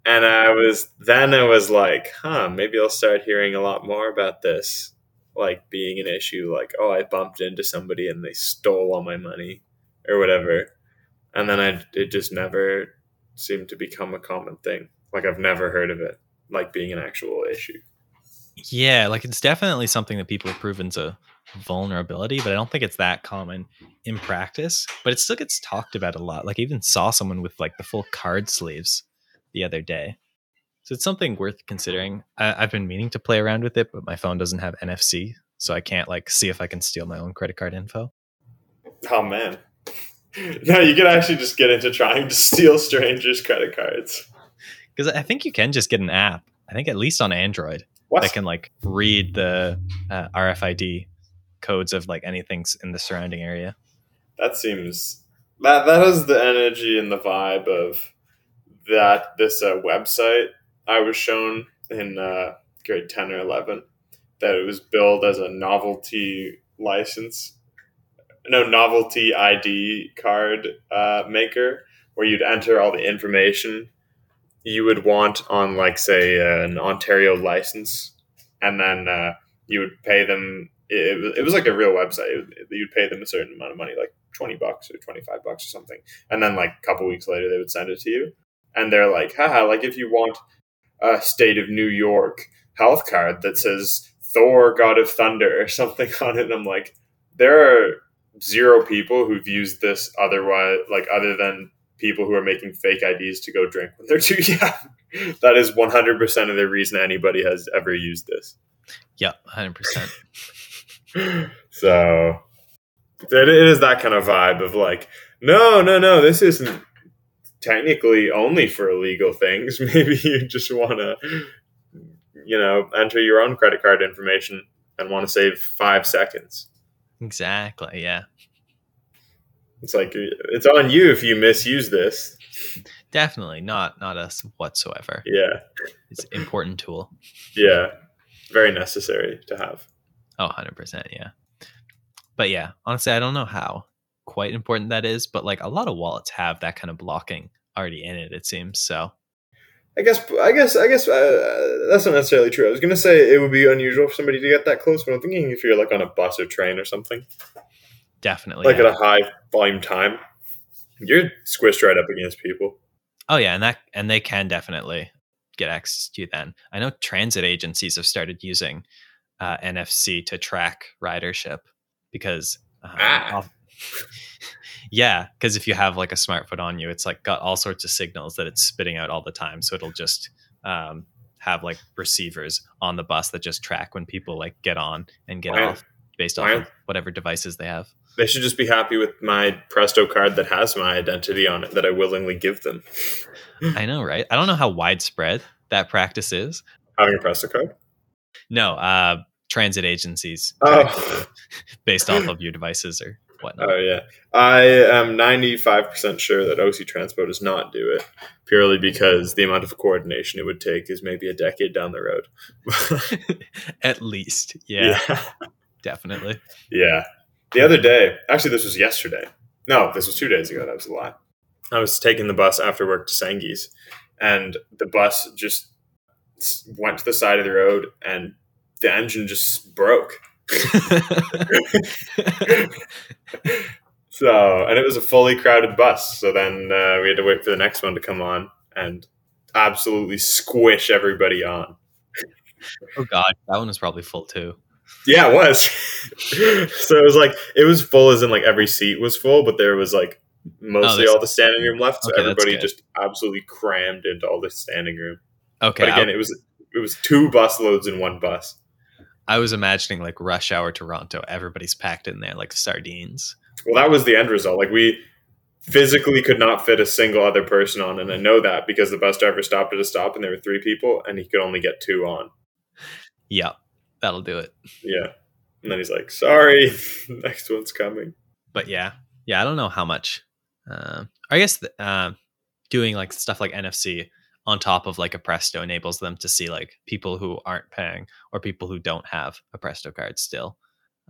and I was, then I was like, huh, maybe I'll start hearing a lot more about this, like being an issue. Like, oh, I bumped into somebody and they stole all my money or whatever. And then I, it just never seemed to become a common thing. Like, I've never heard of it, like being an actual issue. Yeah, like it's definitely something that people have proven to vulnerability, but I don't think it's that common in practice. But it still gets talked about a lot. Like I even saw someone with like the full card sleeves the other day. So it's something worth considering. I, I've been meaning to play around with it, but my phone doesn't have NFC, so I can't like see if I can steal my own credit card info. Oh, man. *laughs* No, you could actually just get into trying to steal strangers' credit cards. *laughs* Because I think you can just get an app. I think at least on Android What? that can like read the uh, RFID codes of like anything in the surrounding area. that seems that that has the energy and the vibe of that this uh, website I was shown in uh, grade ten or eleven that it was billed as a novelty license, no novelty ID card uh, maker where you'd enter all the information you would want on like say uh, an Ontario license, and then uh, you would pay them. It, was- it was like a real website. It- you'd pay them a certain amount of money, like twenty bucks or twenty five bucks or something, and then like a couple weeks later they would send it to you, and they're like, haha, like if you want a state of New York health card that says Thor, God of Thunder, or something *laughs* on it, and I'm like, there are zero people who've used this otherwise, like other than people who are making fake IDs to go drink when they're too *laughs* young. that is 100% of the reason anybody has ever used this. Yeah, hundred percent. *laughs* So it is that kind of vibe of like, no, no, no, this isn't technically only for illegal things. *laughs* Maybe you just want to, you know, enter your own credit card information and want to save five seconds. Exactly. Yeah. It's like it's on you if you misuse this. Definitely not not us whatsoever. Yeah, It's an important tool. yeah, very necessary to have. Oh, 100%. Yeah. But yeah, honestly, I don't know how quite important that is, but like a lot of wallets have that kind of blocking already in it, it seems. So I guess, I guess, I guess uh, that's not necessarily true. I was gonna say it would be unusual for somebody to get that close, but I'm thinking if you're like on a bus or train or something, definitely. like yeah. at a high volume time. You're squished right up against people. Oh yeah, and that and they can definitely get access to you then. I know transit agencies have started using uh, NFC to track ridership because um, Ah. *laughs* yeah, because if you have like a smartphone on you, it's like got all sorts of signals that it's spitting out all the time. So it'll just um, have like receivers on the bus that just track when people like get on and get Wow. off based off of whatever devices they have. They should just be happy with my Presto card that has my identity on it that I willingly give them. I know, right? I don't know how widespread that practice is. Having a Presto card? No, uh, transit agencies Oh. *laughs* based off of your devices or whatnot. Oh yeah, I am ninety five percent sure that OC Transpo does not do it purely because the amount of coordination it would take is maybe a decade down the road. *laughs* *laughs* At least, yeah, yeah, definitely. yeah. The other day, actually, this was yesterday. No, this was two days ago. That was a lie. I was taking the bus after work to Sengis, and the bus just went to the side of the road, and the engine just broke. *laughs* so, and it was a fully crowded bus. So then uh, we had to wait for the next one to come on and absolutely squish everybody on. oh god, that one was probably full too. Yeah, it was. *laughs* so it was like it was full, as in like every seat was full, but there was like mostly Oh, all the standing room left. So Okay, everybody just absolutely crammed into all the standing room. Okay, But again, I, it was it was two bus loads in one bus. I was imagining like rush hour Toronto. Everybody's packed in there like sardines. Well, that was the end result. Like we physically could not fit a single other person on, and I know that because the bus driver stopped at a stop and there were three people, and he could only get two on. Yep, that'll do it. Yeah, and then he's like, "Sorry, *laughs* next one's coming." But yeah, yeah, I don't know how much. Uh, I guess uh, doing like stuff like NFC on top of like a Presto enables them to see like people who aren't paying or people who don't have a Presto card still.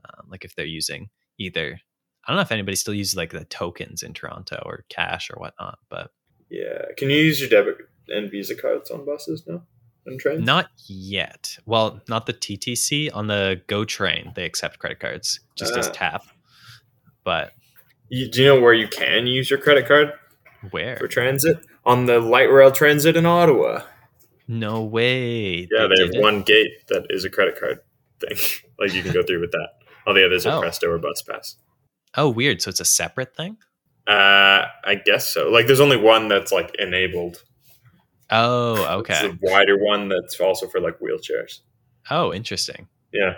Um, like if they're using either, I don't know if anybody still uses like the tokens in Toronto or cash or whatnot, but Yeah, can you use your debit and Visa cards on buses now and trains? not yet. Well, not the TTC on the Go train. They accept credit cards just as Ah. tap. But You, do you know where you can use your credit card where? for transit? On the light rail transit in Ottawa. No way. Yeah, they, did have it? one gate that is a credit card thing. *laughs* like you can go through with that. All the others are Oh. Presto or Bus Pass. Oh, weird. So it's a separate thing. Uh, I guess so. Like, there's only one that's like enabled. Oh, *laughs* okay. It's a wider one that's also for like wheelchairs. Oh, interesting. Yeah.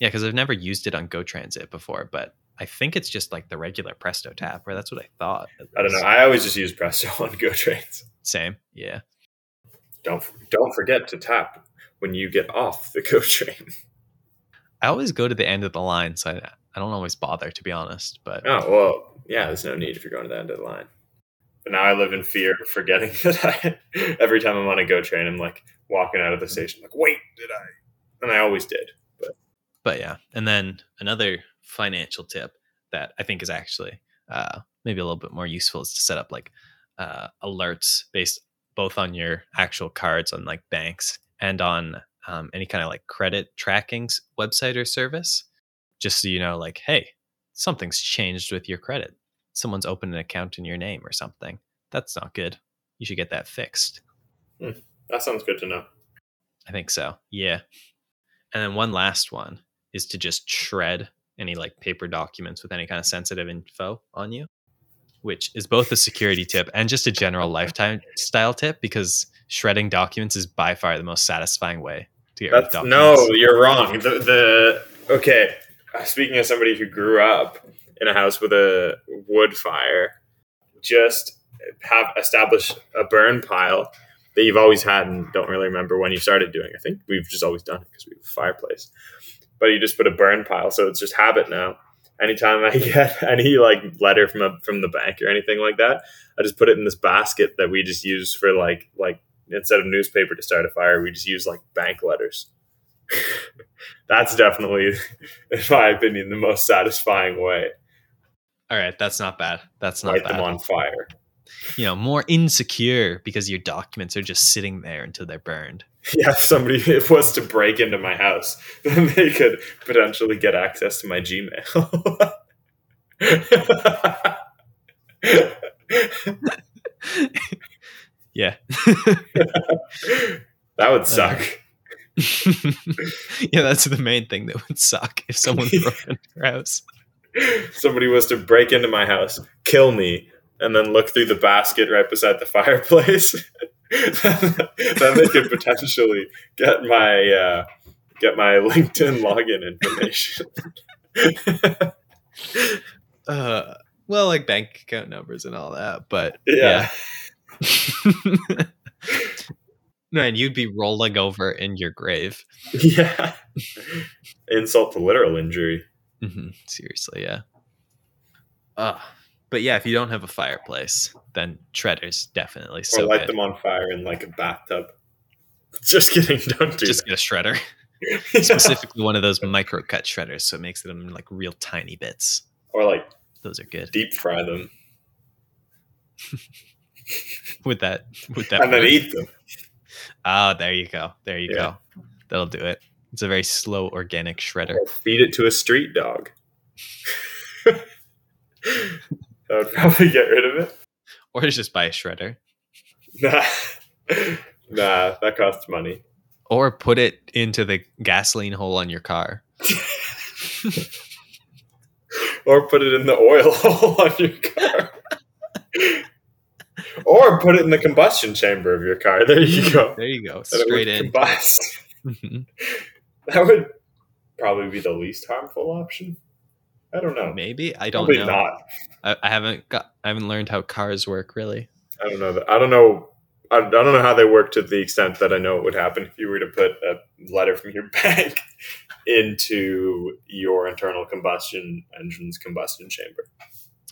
Yeah, because I've never used it on Go Transit before, but I think it's just like the regular Presto tap, or that's what I thought. I don't know. I always just use Presto *laughs* on Go trains. Same. Yeah. Don't don't forget to tap when you get off the *laughs* Go train. I always go to the end of the line, so I, I don't always bother, to be honest. But Oh well, yeah. There's no need if you're going to the end of the line. But now I live in fear of forgetting *laughs* that I. Every time I'm on a Go train, I'm like walking out of the station, like, wait, did I? And I always did. but yeah. And then another financial tip that I think is actually uh, maybe a little bit more useful is to set up like uh, alerts based both on your actual cards on like banks and on um, any kind of like credit tracking website or service, just so you know, like, hey, something's changed with your credit. Someone's opened an account in your name or something. That's not good. You should get that fixed. Hmm. That sounds good to know. I think so. Yeah. And then one last one is to just shred any like paper documents with any kind of sensitive info on you, which is both a security tip and just a general *laughs* lifetime style tip because shredding documents is by far the most satisfying way to get rid of documents. no, you're wrong. The, the okay. Speaking of somebody who grew up in a house with a wood fire, just have established a burn pile that you've always had and don't really remember when you started doing. I think we've just always done it because we have a fireplace. But you just put a burn pile, so it's just habit now. Anytime I *laughs* get any like letter from a, from the bank or anything like that, I just put it in this basket that we just use for like like instead of newspaper to start a fire, we just use like bank letters. *laughs* That's definitely, *laughs* in my opinion, the most satisfying way. All right, that's not bad. That's not Light bad. them on fire. You know, more insecure because your documents are just sitting there until they're burned. *laughs* Yeah, if somebody *laughs* was to break into my house, *laughs* then they could potentially get access to my Gmail. yeah. that would uh, suck. yeah, that's the main thing that would suck if someone broke into your house. Somebody was to break into my house, kill me, and then look through the basket right beside the *laughs* fireplace. *laughs* then they could potentially get my uh, get my *laughs* LinkedIn login information. uh, well, like bank account numbers and all that, but yeah. yeah. Man, you'd be rolling over in your grave. Yeah. Insult to literal injury. Mm-hmm. Seriously, yeah. Uh, but yeah, if you don't have a fireplace, then shredders definitely. Or So light good. them on fire in like a bathtub. *laughs* Just kidding. Don't do Just get a shredder. Yeah. *laughs* specifically one of those micro cut shredders, so it makes them like real tiny bits. Or like Those are good. deep fry them *laughs* Would that? Would that? and then eat them. Oh, there you go. There you Yeah. go. That'll do it. It's a very slow organic shredder. Or feed it to a street dog. *laughs* I would probably get rid of it. Or just buy a shredder. Nah. nah, that costs money. Or put it into the gasoline hole on your car. *laughs* Or put it in the oil *laughs* hole on your car. or put it in the combustion chamber of your car. There you go. There you go. And it would Straight in. Combust. Mhm. That would probably be the least harmful option. I don't know. Maybe I don't Probably know. not. I, I haven't got. I haven't learned how cars work really. I don't know. That, I don't know. I, I don't know how they work to the extent that I know it would happen if you were to put a letter from your *laughs* bank into your internal combustion engine's combustion chamber.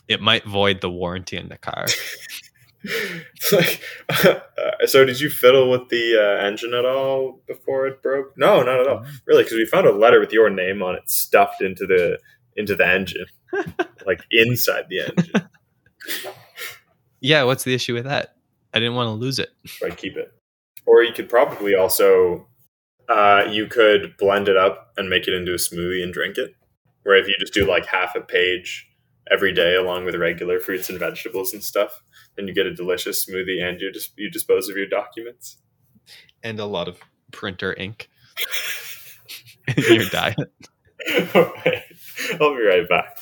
It might void the warranty on the car. *laughs* It's *laughs* like, uh, so did you fiddle with the uh, engine at all before it broke? No, not at all. Really, because we found a letter with your name on it stuffed into the into the engine, *laughs* like inside the engine. *laughs* Yeah, what's the issue with that? I didn't want to lose it. So I keep it. Or you could probably also, uh, you could blend it up and make it into a smoothie and drink it. Where if you just do like half a page every day along with regular fruits and vegetables and stuff, then you get a delicious smoothie and you just you dispose of your documents. And a lot of printer ink *laughs* in your diet. Okay. I'll be right back.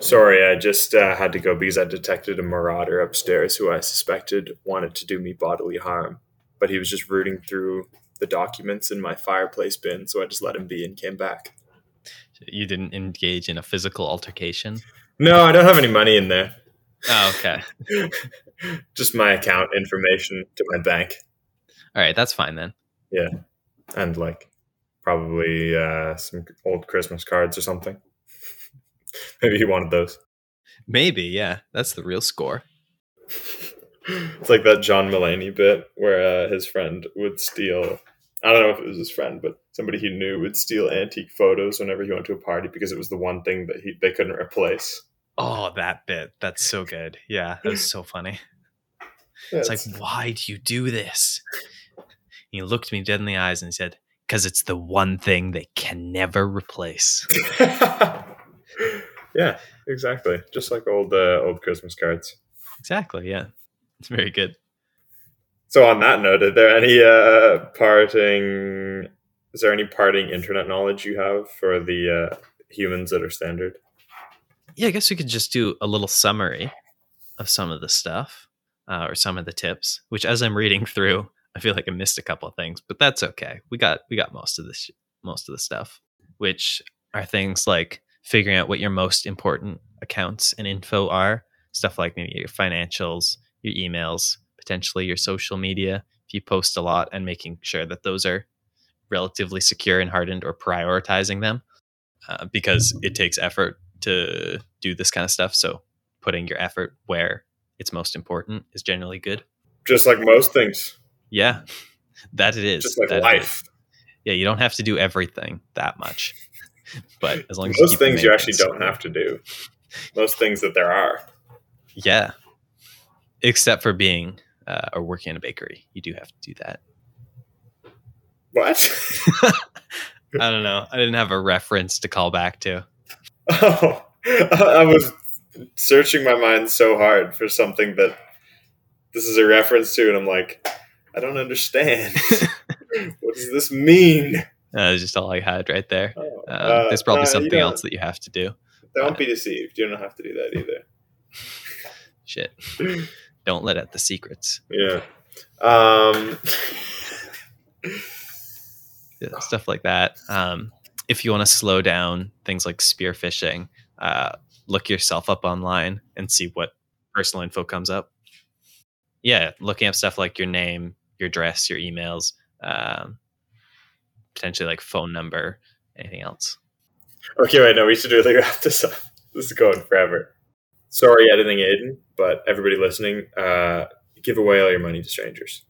Sorry, I just uh, had to go because I detected a marauder upstairs who I suspected wanted to do me bodily harm. But he was just rooting through the documents in my fireplace bin, so I just let him be and came back. You didn't engage in a physical altercation. No, I don't have any money in there. Oh, okay. *laughs* just my account information to my bank. All right, that's fine then. Yeah. And like probably uh, some old Christmas cards or something. *laughs* Maybe he wanted those. Maybe, yeah. That's the real score. *laughs* it's like that John Mulaney bit where uh, his friend would steal. I don't know if it was his friend, but somebody he knew would steal antique photos whenever he went to a party because it was the one thing that he they couldn't replace. Oh, that bit. That's so good. Yeah, that was so funny. It's like, why do you do this? He looked me dead in the eyes and he said, because it's the one thing they can never replace. *laughs* yeah, exactly. Just like old uh, old Christmas cards. Exactly. Yeah. It's very good. So on that note, are there any uh, parting? Is there any parting internet knowledge you have for the uh, humans that are standard? Yeah, I guess we could just do a little summary of some of the stuff uh, or some of the tips, which as I'm reading through, I feel like I missed a couple of things, but that's okay. We got we got most of this most of the stuff, which are things like figuring out what your most important accounts and info are, stuff like maybe your financials, your emails, potentially your social media if you post a lot and making sure that those are relatively secure and hardened or prioritizing them uh, because it takes effort to do this kind of stuff. So putting your effort where it's most important is generally good. Just like most things, Yeah, that it is. just like That life. Yeah, you don't have to do everything that much, *laughs* but as long as you Most the things you actually don't have to do. Most things that there are. Yeah, except for being uh, or working in a bakery, you do have to do that. What? *laughs* I don't know. I didn't have a reference to call back to. Oh, *laughs* I was searching my mind so hard for something that this is a reference to, and I'm like, I don't understand. *laughs* what does this mean? Uh, that's just all I had right there. Oh, Uh, uh, there's probably something else that you have to do. Don't be deceived. You don't have to do that either. Shit. *laughs* Don't let out the secrets. Yeah. Um, Yeah, stuff like that. Um, if you want to slow down things like spearphishing, uh, look yourself up online and see what personal info comes up. Yeah, looking up stuff like your name, your address, your emails, um, potentially like phone number, anything else. okay, wait, no, we should really wrap this up. This is going forever. Sorry, editing Aiden, but everybody listening, uh, give away all your money to strangers.